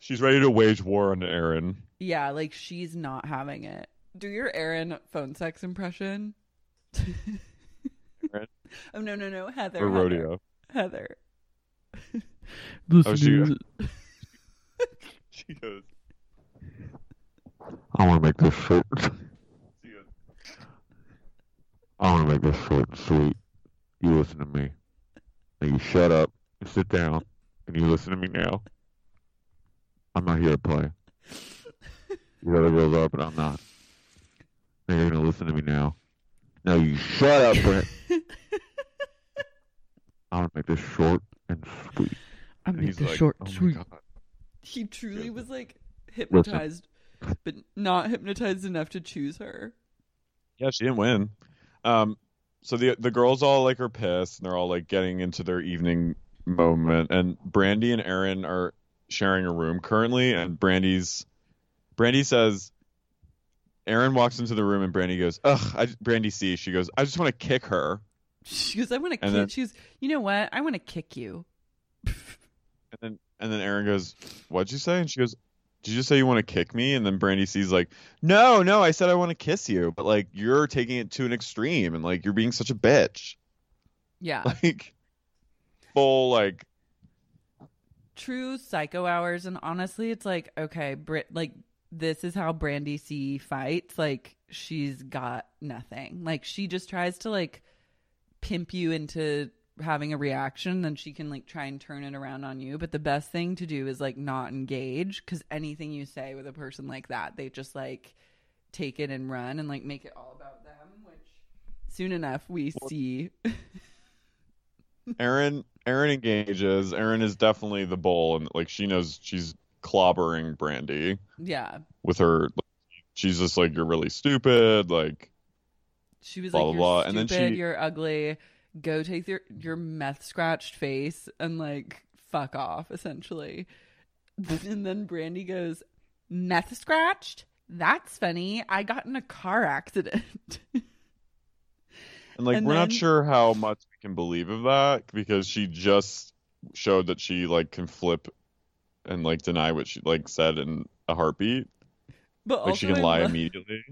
She's ready to wage war on Erin. Yeah, like she's not having it. Do your Erin phone sex impression. Erin? Oh no no no Heather. Or Heather. rodeo. Heather. Oh, she, she goes. I want to make this short. I want to make this short and sweet. You listen to me. Now you shut up and sit down, and you listen to me now. I'm not here to play. You The other girls are, but I'm not. Now you're gonna listen to me now. Now you shut up, Brent. I want to make this short and sweet. I And make he's this like, short "Oh and sweet. He truly was like hypnotized, but not hypnotized enough to choose her. Yeah, she didn't win. Um, so the the girls all like are pissed, and they're all like getting into their evening moment. And Brandi and Erin are sharing a room currently, and Brandi's Brandi says. Erin walks into the room and Brandi goes, "Ugh." I, Brandi C. She goes, "I just want to kick her." She goes, "I want to kick." And then- She goes, "You know what? I want to kick you." And then and then Erin goes, "What'd you say?" And she goes, "Did you just say you want to kick me?" And then Brandi C like, "No, no, I said I want to kiss you, but like you're taking it to an extreme and like you're being such a bitch." Yeah, Like full like true psycho hours, and honestly, it's like okay, Brit, like this is how Brandi C fights. Like she's got nothing. Like she just tries to like pimp you into having a reaction then she can like try and turn it around on you but the best thing to do is like not engage because anything you say with a person like that they just like take it and run and like make it all about them which soon enough we see Erin Erin engages. Erin is definitely the bull and like she knows she's clobbering Brandi yeah with her she's just like you're really stupid like she was blah, like blah, you're blah. And then stupid she- you're ugly go take your your meth scratched face and like fuck off essentially and then brandi goes meth scratched that's funny i got in a car accident And like And we're not sure how much we can believe of that because she just showed that she like can flip and like deny what she like said in a heartbeat. but Like she can I lie love- immediately.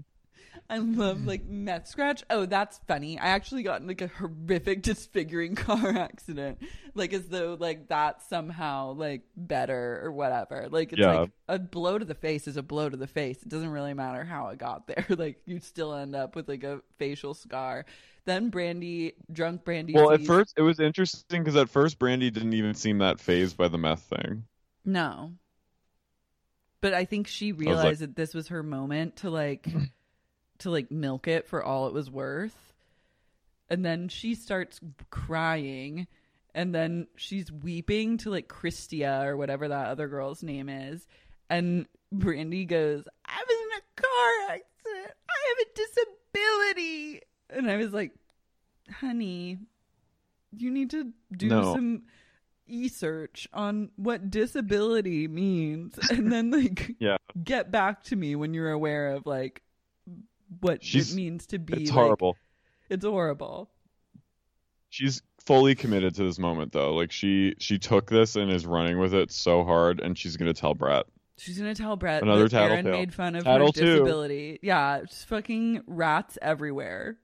I love like meth scratch. Oh, that's funny. I actually got in like a horrific disfiguring car accident. Like as though like that's somehow like better or whatever. Like it's Yeah. like a blow to the face is a blow to the face. It doesn't really matter how it got there. Like you'd still end up with like a facial scar. Then Brandi, drunk Brandi. Well, at first it was interesting because at first Brandi didn't even seem that phased by the meth thing. No. But I think she was like- realized that this was her moment to like to like milk it for all it was worth. And then she starts crying and then she's weeping to like Christia or whatever that other girl's name is. And Brandi goes, I was in a car accident. I have a disability. And I was like, honey, you need to do No. some e-search on what disability means and then like Yeah. get back to me when you're aware of like what She's- it means to be It's like- horrible. it's horrible She's fully committed to this moment though. Like she she took this and is running with it so hard and she's gonna tell Bret. she's gonna tell bret Another that erin tattletale. made fun of Tattle her too. disability yeah just fucking rats everywhere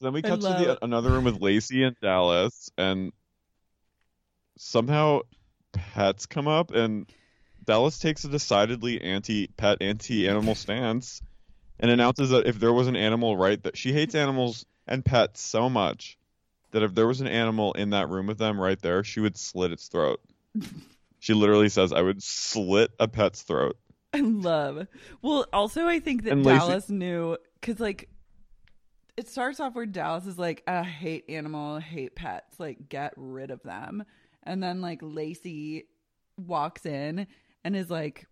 Then we cut to the another room with Lacey and Dallas and somehow pets come up and Dallas takes a decidedly anti-pet, anti-animal stance and announces that if there was an animal right that she hates animals and pets so much that if there was an animal in that room with them right there, she would slit its throat. she literally says, "I would slit a pet's throat." I love. Well, also I think that Lacey- Dallas knew because like it starts off where Dallas is like, I hate animal, hate pets, like get rid of them, and then like Lacey walks in and is like,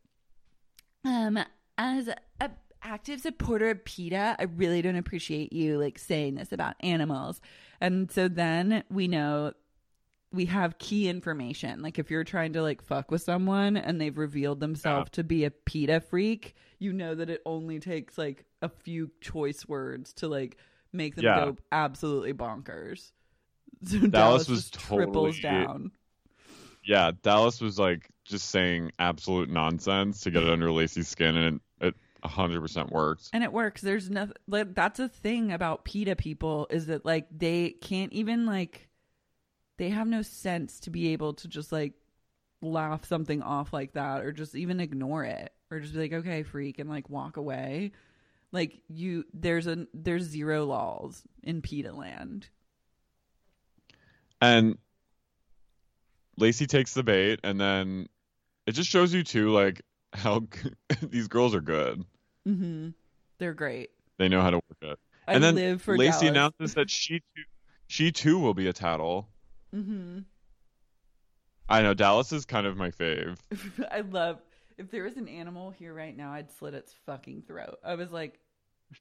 um, as a active supporter of PETA, I really don't appreciate you like saying this about animals, and so then we know we have key information. Like if you're trying to like fuck with someone and they've revealed themselves to be a PETA freak, you know that it only takes like a few choice words to like make them Yeah. go absolutely bonkers. So Dallas Dallas, was just triples totally- down. Yeah, Dallas was like just saying absolute nonsense to get it under Lacey's skin, and 100% works. And it works. There's nothing like that's a thing about PETA people is that like they can't even like they have no sense to be able to just like laugh something off like that or just even ignore it or just be like okay freak and like walk away. Like you there's a there's zero laws in PETA land. And Lacey takes the bait, and then it just shows you too, like how these girls are good. Mhm. They're great. They know how to work it. I and then live for Lacey Dallas. announces that she too, she too will be a tattle. Mhm. I know Dallas is kind of my fave. I love if there was an animal here right now, I'd slit its fucking throat. I was like,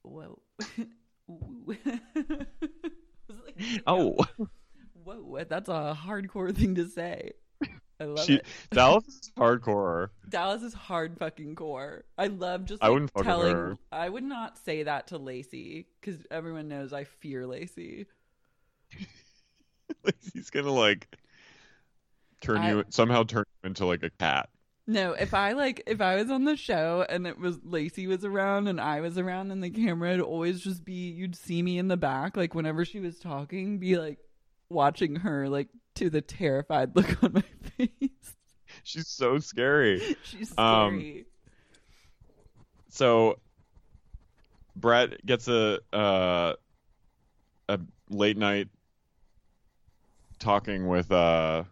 whoa. Was like, Oh, whoa, that's a hardcore thing to say. I love she it. Dallas is hardcore. Dallas is hard fucking core. I love just I wouldn't telling. her. I would not say that to Lacey because everyone knows I fear Lacey. Lacey's gonna like turn I- you somehow turn you into like a cat. No, if I like if I was on the show and it was Lacey was around and I was around and the camera would always just be you'd see me in the back like whenever she was talking be like watching her like to the terrified look on my face. She's so scary. She's Um, scary. so Bret gets a uh, a late night talking with uh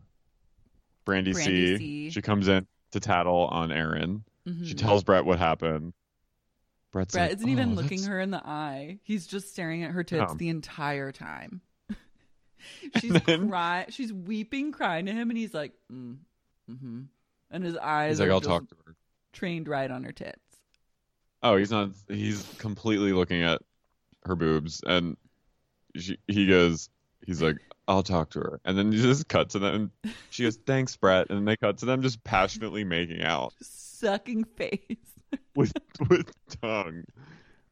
Brandi, Brandi C. C. She comes in to tattle on Erin. She Mhm. tells Bret what happened. Bret's Bret like, isn't even "Oh, looking her in the eye. He's just staring at her tits Oh. the entire time. she's cry she's weeping, crying to him, and he's like, mm, mm-hmm. And his eyes like, are I'll talk to her. trained right on her tits. Oh, he's not. He's completely looking at her boobs, and she, he goes, he's like, I'll talk to her, and then you just cut to them. She goes, thanks, Bret, and they cut to them just passionately making out Sucking face. with with tongue.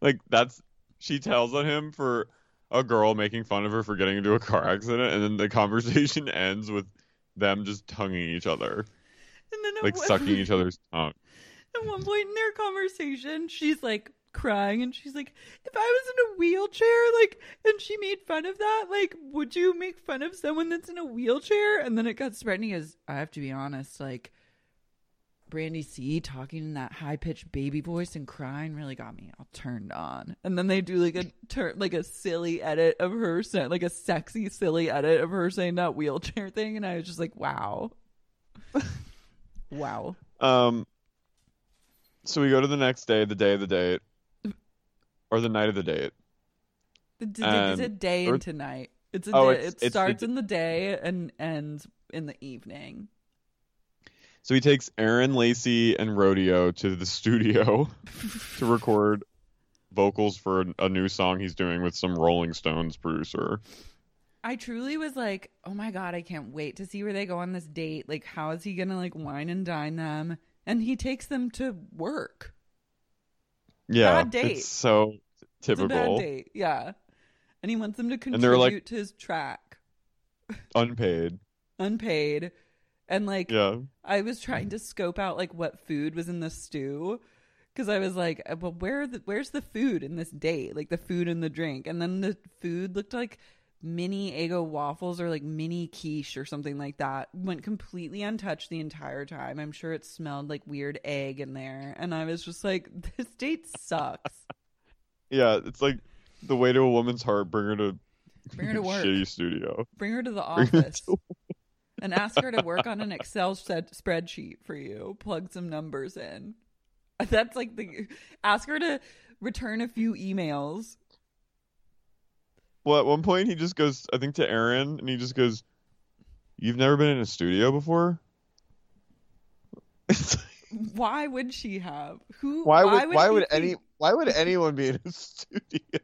Like that's she tells on him for a girl making fun of her for getting into a car accident, and then the conversation ends with them just tonguing each other, And then like one- sucking each other's tongue. At one point in their conversation, she's like crying and she's like, if I was in a wheelchair, like, and she made fun of that, like, would you make fun of someone that's in a wheelchair? And then it got he goes, I have to be honest, like, Brandi C talking in that high pitched baby voice and crying really got me all turned on. And then they do like a turn, like a silly edit of her, like a sexy, silly edit of her saying that wheelchair thing. And I was just like, wow. wow. Um. So we go to the next day, the day of the date, or the night of the date. It's a day or- into night. It's a Oh, day. it's- it starts d- in the day and ends in the evening. So he takes Erin Lacey and Rodeo to the studio to record vocals for a, new song he's doing with some Rolling Stones producer. I truly was like, oh my god, I can't wait to see where they go on this date. Like, how is he gonna like wine and dine them? And he takes them to work. Yeah, Bad date. it's so It's a typical, bad date. Yeah. And he wants them to And contribute they're like- to his track, unpaid. unpaid. And like, Yeah. I was trying to scope out like what food was in the stew because I was like, uh, well, where the, where's the food in this date? Like the food and the drink, and then the food looked like mini Eggo waffles or like mini quiche or something like that. Went completely untouched the entire time. I'm sure it smelled like weird egg in there. And I was just like, this date sucks. Yeah, it's like the way to a woman's heart. Bring her to Bring her to work. shitty studio. Bring her to the office and ask her to work on an Excel spreadsheet for you. Plug some numbers in. That's like the ask her to return a few emails. Well, at one point he just goes, I think to Erin, and he just goes, "You've never been in a studio before." Why would she have? Who? Why would why he would think- any why would anyone be in a studio?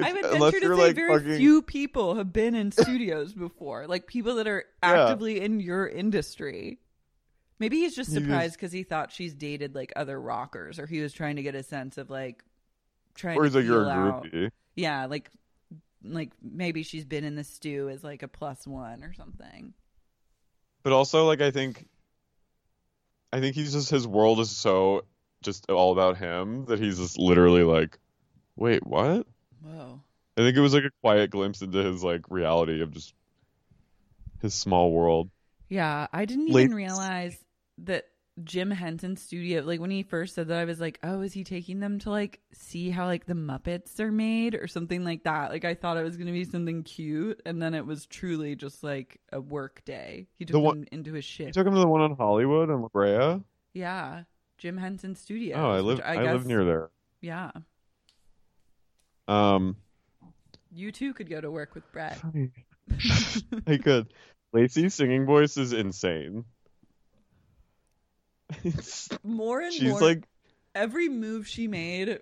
I would venture to say like, very fucking- few people have been in studios before, like people that are Yeah. actively in your industry. Maybe he's just surprised because he thought she's dated like other rockers, or he was trying to get a sense of like trying Or to he's like, "You're a feel out. groupie." Yeah, like like maybe she's been in the stew as like a plus one or something. But also, like, I think, I think he's just his world is so just all about him that he's just literally like, wait, what? Whoa. I think it was like a quiet glimpse into his like reality of just his small world. Yeah, I didn't Late- even realize that Jim Henson studio, like when he first said that, I was like, oh, is he taking them to like see how like the Muppets are made or something like that? Like I thought it was going to be something cute, and then it was truly just like a work day. He took The one- them into his You shift. took him to the one on Hollywood and La Brea. yeah, Jim Henson studio. oh, I live I, I, guess, live near there. Yeah, Um, you too could go to work with Bret. I could. Lacey's singing voice is insane. It's- More and she's more, like every move she made,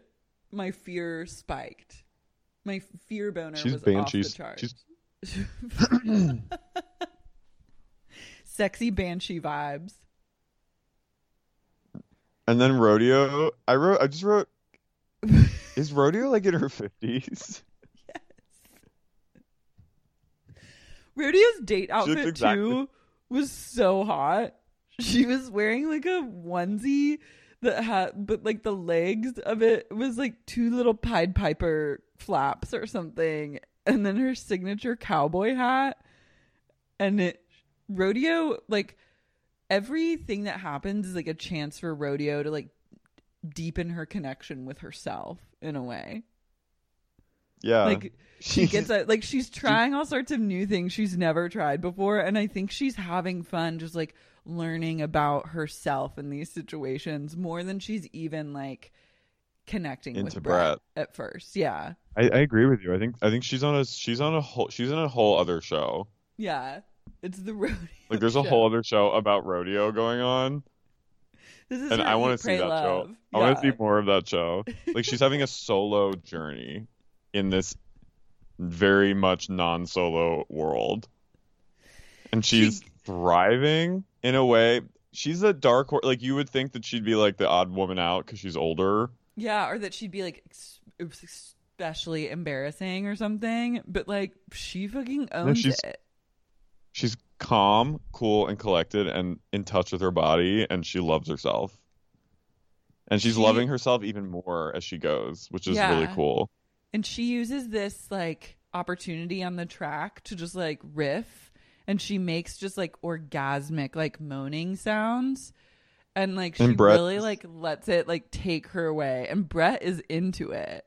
my fear spiked. My fear boner She's was ban- off the charts. she's- Sexy banshee vibes. And then rodeo. I wrote. I just wrote. is rodeo like in her fifties? Yes. Rodeo's date outfit exactly- too was so hot. She was wearing like a onesie that had, but like the legs of it was like two little Pied Piper flaps or something, and then her signature cowboy hat. And it rodeo like everything that happens is like a chance for rodeo to like deepen her connection with herself in a way. Yeah. Like she gets a, like she's trying all sorts of new things she's never tried before and I think she's having fun just like learning about herself in these situations more than she's even like connecting Into with Bret, Bret. at first. Yeah. I, I agree with you. I think I think she's on a she's on a whole she's in a whole other show. Yeah. It's the rodeo. Like there's a whole other show about rodeo going on. This is and I want to see Pray, that show. Love. I want to see more of that show. Like she's having a solo journey in this very much non-solo world, and she's thriving in a way. She's a dark horse. Like you would think that she'd be like the odd woman out because she's older. Yeah, or that she'd be like ex- especially embarrassing or something, but like she fucking owns she's- it. She's calm, cool, and collected, and in touch with her body, and she loves herself. And she's She- loving herself even more as she goes, which is really cool. And she uses this like opportunity on the track to just like riff and she makes just like orgasmic like moaning sounds. And like she And Bret- really like lets it like take her away. And Bret is into it.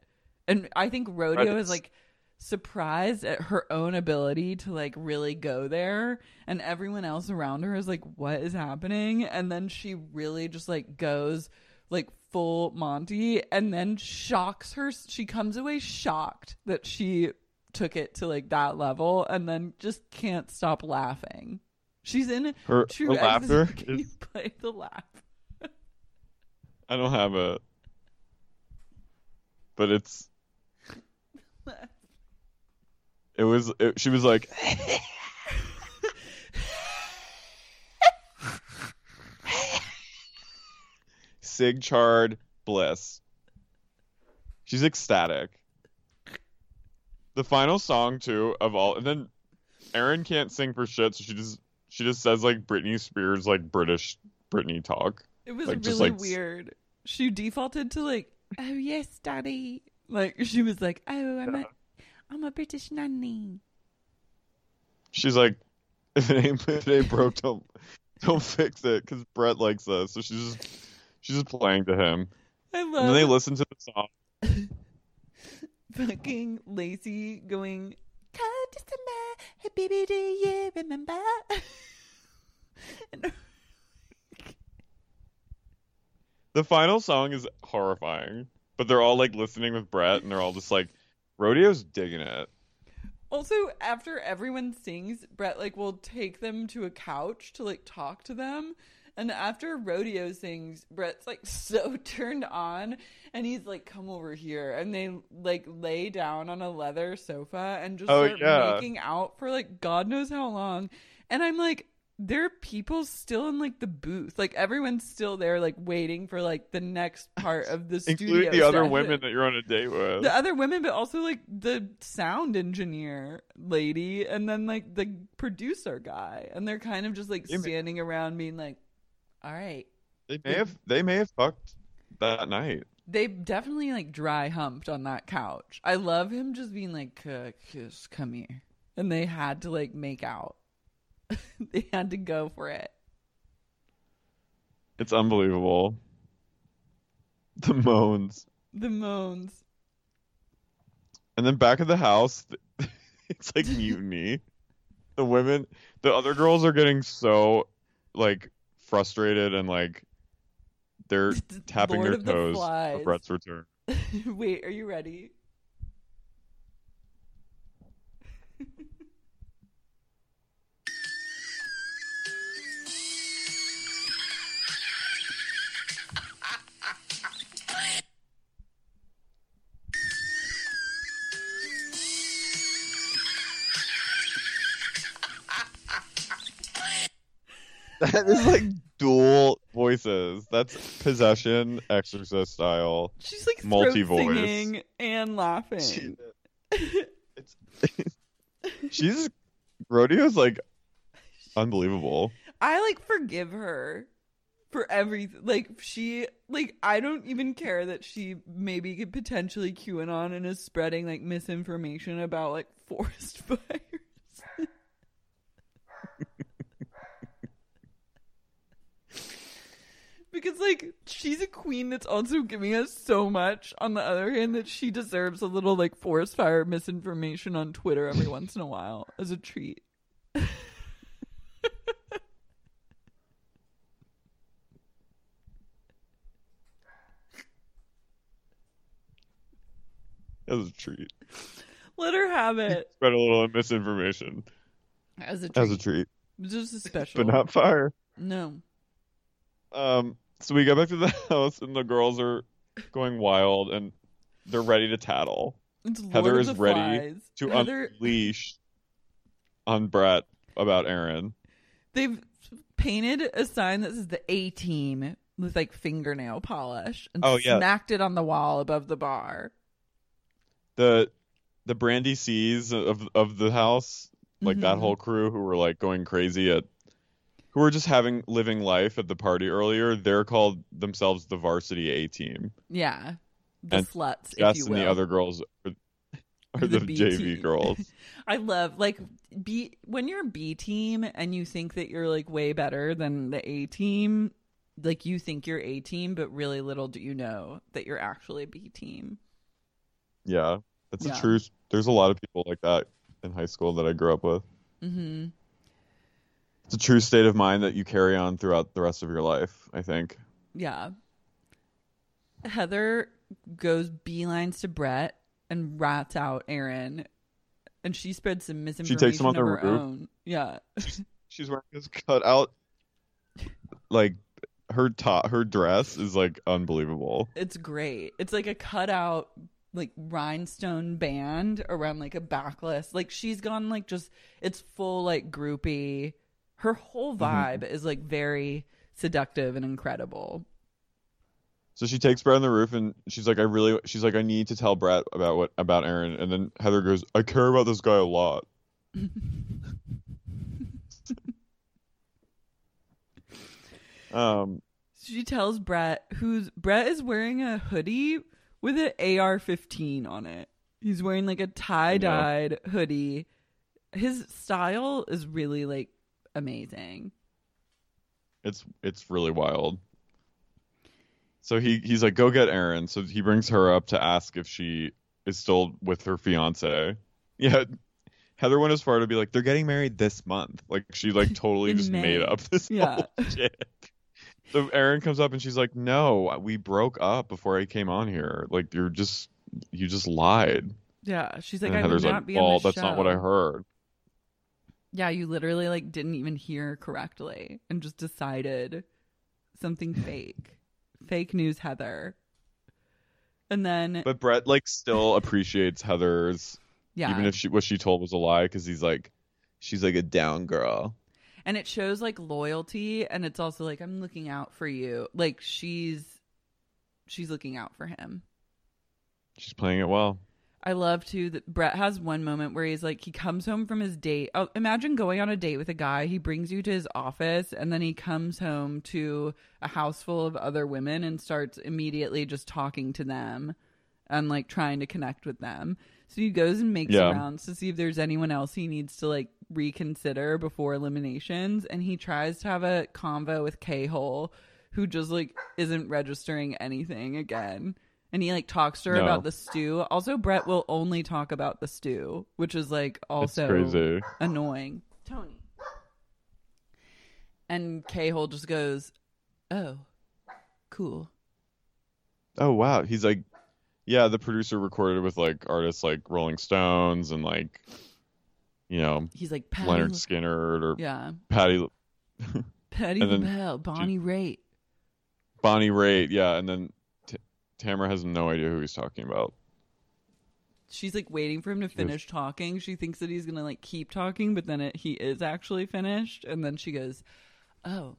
And I think Rodeo Bret is is- like surprised at her own ability to like really go there. And everyone else around her is like what is happening? And then she really just like goes like full monty. And then shocks her. She comes away shocked that she took it to like that level and then just can't stop laughing she's in Her- true her laughter. Can you play the laugh I don't have a, but it's. It was. It, she was like. Sig Chard Bliss. She's ecstatic. The final song too of all, and then Erin can't sing for shit, so she just she just says like Britney Spears like British Britney talk. It was Like, really just, like, weird. She defaulted to like, "Oh yes, daddy." Like she was like, "Oh, I'm a, I'm a British nanny. She's like, if it ain't, if it ain't broke, don't don't fix it because Bret likes this. So she's just she's just playing to him. I love. And then they listen to the song. fucking Lacey going, Come to summer, hey baby, do you remember? And- The final song is horrifying, but they're all like listening with Bret, and they're all just like, Rodeo's digging it. also, after everyone sings, Bret like will take them to a couch to like talk to them. And after Rodeo sings, Bret's like so turned on and he's like, come over here. And they like lay down on a leather sofa and just Oh, start yeah. making out for like God knows how long. And I'm like, there are people still in like the booth. Like everyone's still there, like waiting for like the next part of the studio. Including the other women that you're on a date with. The other women, but also like the sound engineer lady, and then like the producer guy, and they're kind of just like standing around, being like, "All right." They may have they may have fucked that night. They definitely like dry humped on that couch. I love him just being like, "Uh, "Kiss, come here," and they had to like make out. they had to go for it. It's unbelievable. The moans. The moans. And then back at the house, it's like mutiny. The women, the other girls are getting so like frustrated and like they're tapping Lord their of the toes Flies. for Bret's return. Wait, are you ready? That is like dual voices. That's possession, exorcist style. She's like multi throat voice. and laughing. She's rodeo's like unbelievable. I like forgive her for everything. Like she, like I don't even care that she maybe could potentially QAnon and is spreading like misinformation about like forest fires. Because like she's a queen that's also giving us so much on the other hand that she deserves a little like forest fire misinformation on Twitter every once in a while as a treat. As a treat. Let her have it Spread a little misinformation. as a treat. As a treat. Just a special. But not fire. No. Um so we go back to the house and the girls are going wild and they're ready to tattle. It's Heather is ready Flies. to Heather- unleash on Bret about Erin. They've painted a sign that says the A team with like fingernail polish and Oh, yeah. smacked it on the wall above the bar. the the Brandi C's of of the house, like that Mhm. whole crew who were like going crazy at who were just having living life at the party earlier, they're called themselves the varsity A team. Yeah. The And sluts, Jess and will. the other girls are, are the, B JV team. girls. I love like B when you're B team and you think that you're like way better than the A team, like you think you're A team, but really little do you know that you're actually B team. Yeah. That's Yeah. a true there's a lot of people like that in high school that I grew up with. Mm-hmm. It's a true state of mind that you carry on throughout the rest of your life, I think. Yeah. Heather goes beelines to Bret and rats out Erin, and she spreads some misinformation takes him on of the her roof. own. Yeah. She's wearing this cut out like her top her dress is like unbelievable. It's great. It's like a cutout like rhinestone band around like a backless. Like she's gone like just it's full like groupie. Her whole vibe is like very seductive and incredible. So she takes Bret on the roof and she's like, I really, she's like, I need to tell Bret about what about Erin. And then Heather goes, I care about this guy a lot. um, She tells Bret who's Bret is wearing a hoodie with an AR-15 on it. He's wearing like a tie dyed hoodie. His style is really like amazing. It's it's really wild. So he he's like, go get Erin. So he brings her up to ask if she is still with her fiance. Yeah. Heather went as far to be like, they're getting married this month. Like she like totally just May. made up this Yeah. bullshit. So Erin comes up and she's like, no, we broke up before I came on here. Like you're just you just lied. Yeah, she's like, and I Heather's would not like, be the that's not what I heard. Yeah, you literally like didn't even hear correctly and just decided something fake. Fake news, Heather. And then But Bret like still appreciates Heather's Yeah. even if she what she told was a lie because he's like she's like a down girl. and it shows like loyalty and it's also like I'm looking out for you. Like she's she's looking out for him. She's playing it well. I love too that Bret has one moment where he's like he comes home from his date. Oh, imagine going on a date with a guy. He brings you to his office and then he comes home to a house full of other women and starts immediately just talking to them and like trying to connect with them. So he goes and makes Yeah. rounds to see if there's anyone else he needs to like reconsider before eliminations and he tries to have a convo with K-Hole who just like isn't registering anything again. And he like talks to her No. about the stew. Also, Bret will only talk about the stew, which is like also crazy. annoying. Tony. And K Hole just goes, Oh, cool. Oh wow, he's like, yeah, the producer recorded with like artists like Rolling Stones and like, you know, He's like, Patty Lynyrd Skynyrd or Yeah. Patti, Patti And LaBelle, Bonnie Raitt. Bonnie Raitt, yeah, and then T- Tamara has no idea who he's talking about. She's like waiting for him to finish talking. She thinks that he's gonna like keep talking, but then it, he is actually finished. And then she goes, "Oh,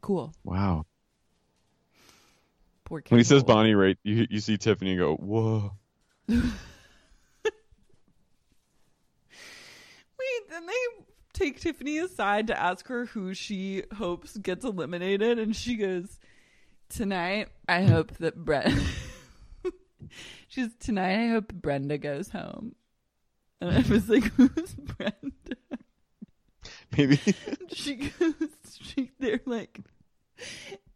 cool." Wow. Poor When he says. Bonnie Raitt, you you see Tiffany go, whoa. Wait, then they take Tiffany aside to ask her who she hopes gets eliminated, and she goes, "Tonight, I hope that Bret." She's tonight. I hope Brenda goes home. And I was like, "Who's Brenda?" Maybe she goes. She, they're like,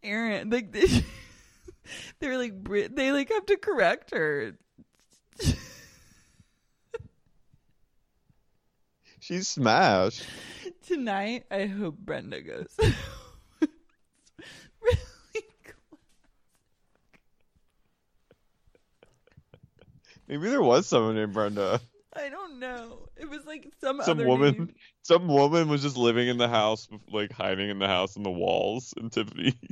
Erin. Like they, they're like. They like have to correct her. she's smashed. Tonight, I hope Brenda goes. Maybe there was someone named Brenda. I don't know. It was like some, Some other woman, name. some woman was just living in the house, like hiding in the house in the walls, and Tiffany.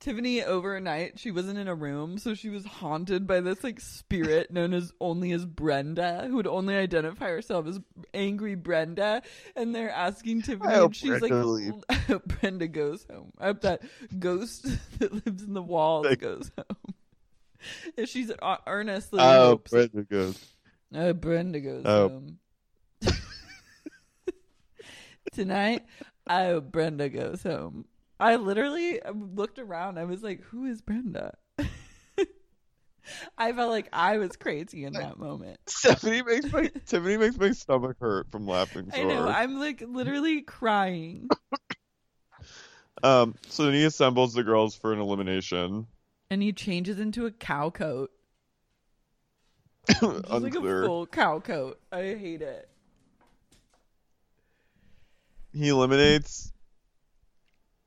Tiffany overnight, she wasn't in a room, so she was haunted by this like spirit known as only as Brenda, who would only identify herself as angry Brenda. And they're asking Tiffany, and she's Brenda like, leaves. I hope Brenda goes home. I hope that ghost that lives in the walls goes home. If she's uh, earnestly Oh, hopes, Brenda goes. oh, Brenda goes Oh. home. Tonight, hope Brenda goes home. I literally looked around. I was like, who is Brenda? I felt like I was crazy in that moment. Tiffany makes my Tiffany makes my stomach hurt from laughing so I know. hard. I'm like literally crying. Um, so then he assembles the girls for an elimination. And he changes into a cow coat. Just like a full cow coat. I hate it. He eliminates.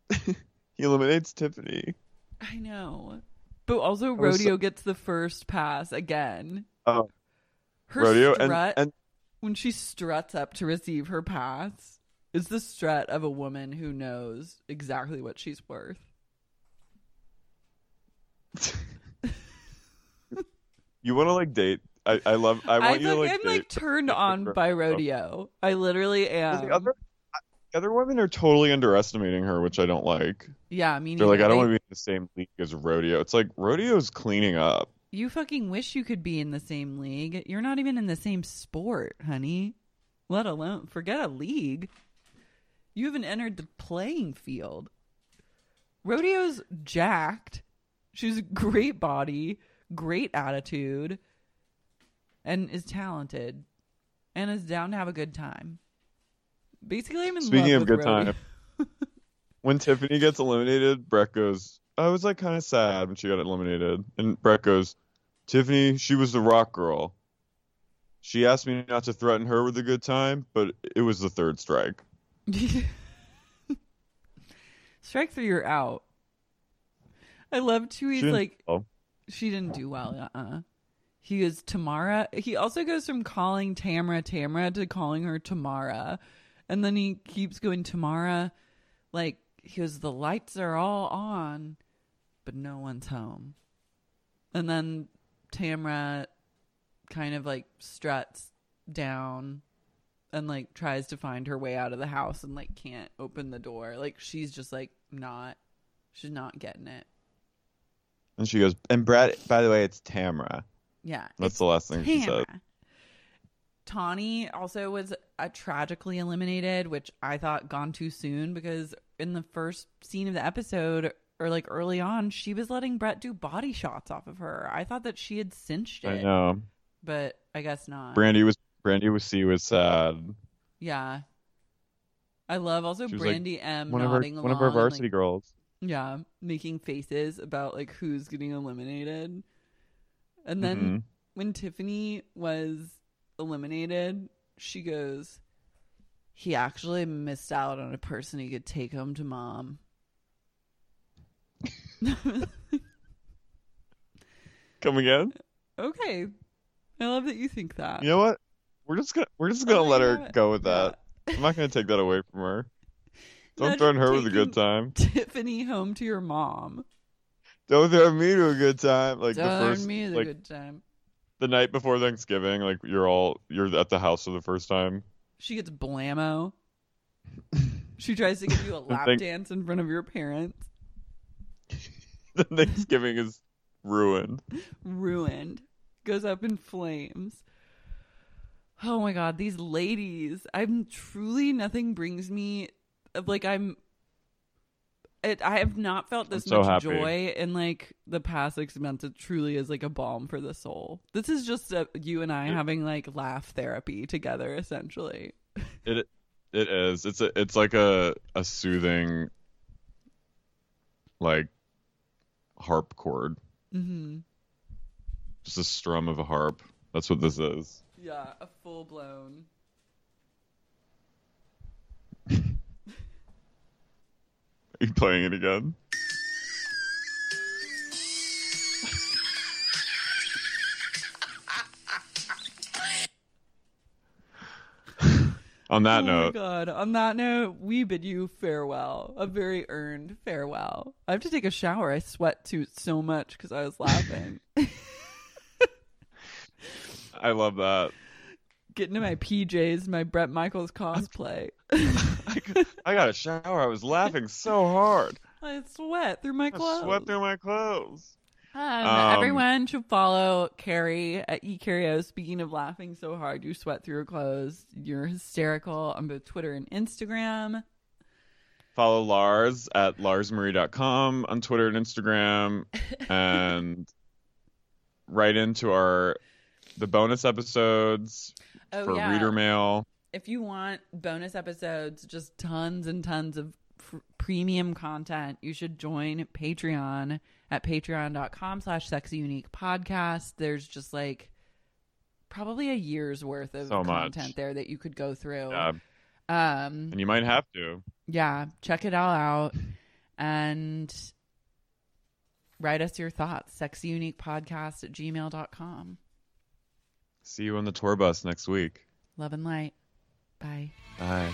he eliminates Tiffany. I know. But also, was so- Rodeo gets the first pass again. Oh, Her Rodeo and- and- when she struts up to receive her pass, is the strut of a woman who knows exactly what she's worth. You want to like date? I, I love. I want I you to like. I'm like turned on by Rodeo. I literally am. The other, the other women are totally underestimating her, which I don't like. yeah, I mean, They're like, I don't want to be in the same league as Rodeo. It's like Rodeo's cleaning up. You fucking wish you could be in the same league. You're not even in the same sport, honey. Let alone forget a league. You haven't entered the playing field. Rodeo's jacked. She's a great body, great attitude. and is talented and is down to have a good time. Basically, I'm in Speaking of good time, when Tiffany gets eliminated, Bret goes, I was like kind of sad when she got eliminated. And Bret goes, Tiffany, she was the rock girl. She asked me not to threaten her with a good time, but it was the third strike. Strike three, you're out. I love She like, oh. she didn't do well. Uh uh He is Tamara. He also goes from calling Tamara Tamara to calling her Tamara, and then he keeps going Tamara. Like he goes, the lights are all on, but no one's home. And then Tamara kind of like struts down and like tries to find her way out of the house and like can't open the door. Like she's just like not she's not getting it. And she goes, and Bret, by the way, it's Tamara. Yeah. That's the last thing she said. Tawny also was uh, tragically eliminated, which I thought gone too soon because in the first scene of the episode or like early on, she was letting Bret do body shots off of her. I thought that she had cinched it. I know. But I guess not. Brandi was Brandi was C was sad. Yeah. I love also She was like, Brandi M one of our nodding one of our along and, varsity like, girls. Yeah, making faces about like who's getting eliminated. And then Mhm. when Tiffany was eliminated, she goes, He actually missed out on a person he could take home to mom. Come again? okay. I love that you think that. You know what? We're just gonna we're just gonna Oh let her go with that. I'm not gonna take that away from her. Don't threaten her with a good time. Tiffany home to your mom. Don't threaten me to a good time. Like the first me the like good time. the night before Thanksgiving, like you're all you're at the house for the first time. She gets blammo. she tries to give you a lap Thank- dance in front of your parents. The Thanksgiving is ruined. Ruined. Goes up in flames. Oh my god, these ladies. I'm truly nothing brings me like I'm it, I have not felt this so much happy. joy in like the past six months. It truly is like a balm for the soul. This is just a, you and I having like laugh therapy together, essentially. It it is. It's a it's like a a soothing like harp chord. Mm-hmm. Just a strum of a harp. That's what this is. Yeah, a full blown. Are you playing it again? On that oh note, my god! On that note, we bid you farewell. A very earned farewell. I have to take a shower. I sweat too so much because I was laughing. I love that. Get into my PJs, my Bret Michaels cosplay. I got a shower. I was laughing so hard. I sweat through my clothes. I sweat through my clothes. Um, Um, everyone should follow Carrie at eCario. Speaking of laughing so hard, you sweat through your clothes. You're hysterical on both Twitter and Instagram. Follow Lars at larsmarie.com on Twitter and Instagram, and write into our the bonus episodes Oh, for yeah. reader mail. If you want bonus episodes, just tons and tons of pr- premium content, you should join Patreon at patreon.com slash sexy unique podcast. There's just like probably a year's worth of So content there that you could go through. Yeah, Um, and you might have to. yeah, check it all out and write us your thoughts. Sexyuniquepodcast at gmail.com. See you on the tour bus next week. Love and light. Bye. Bye.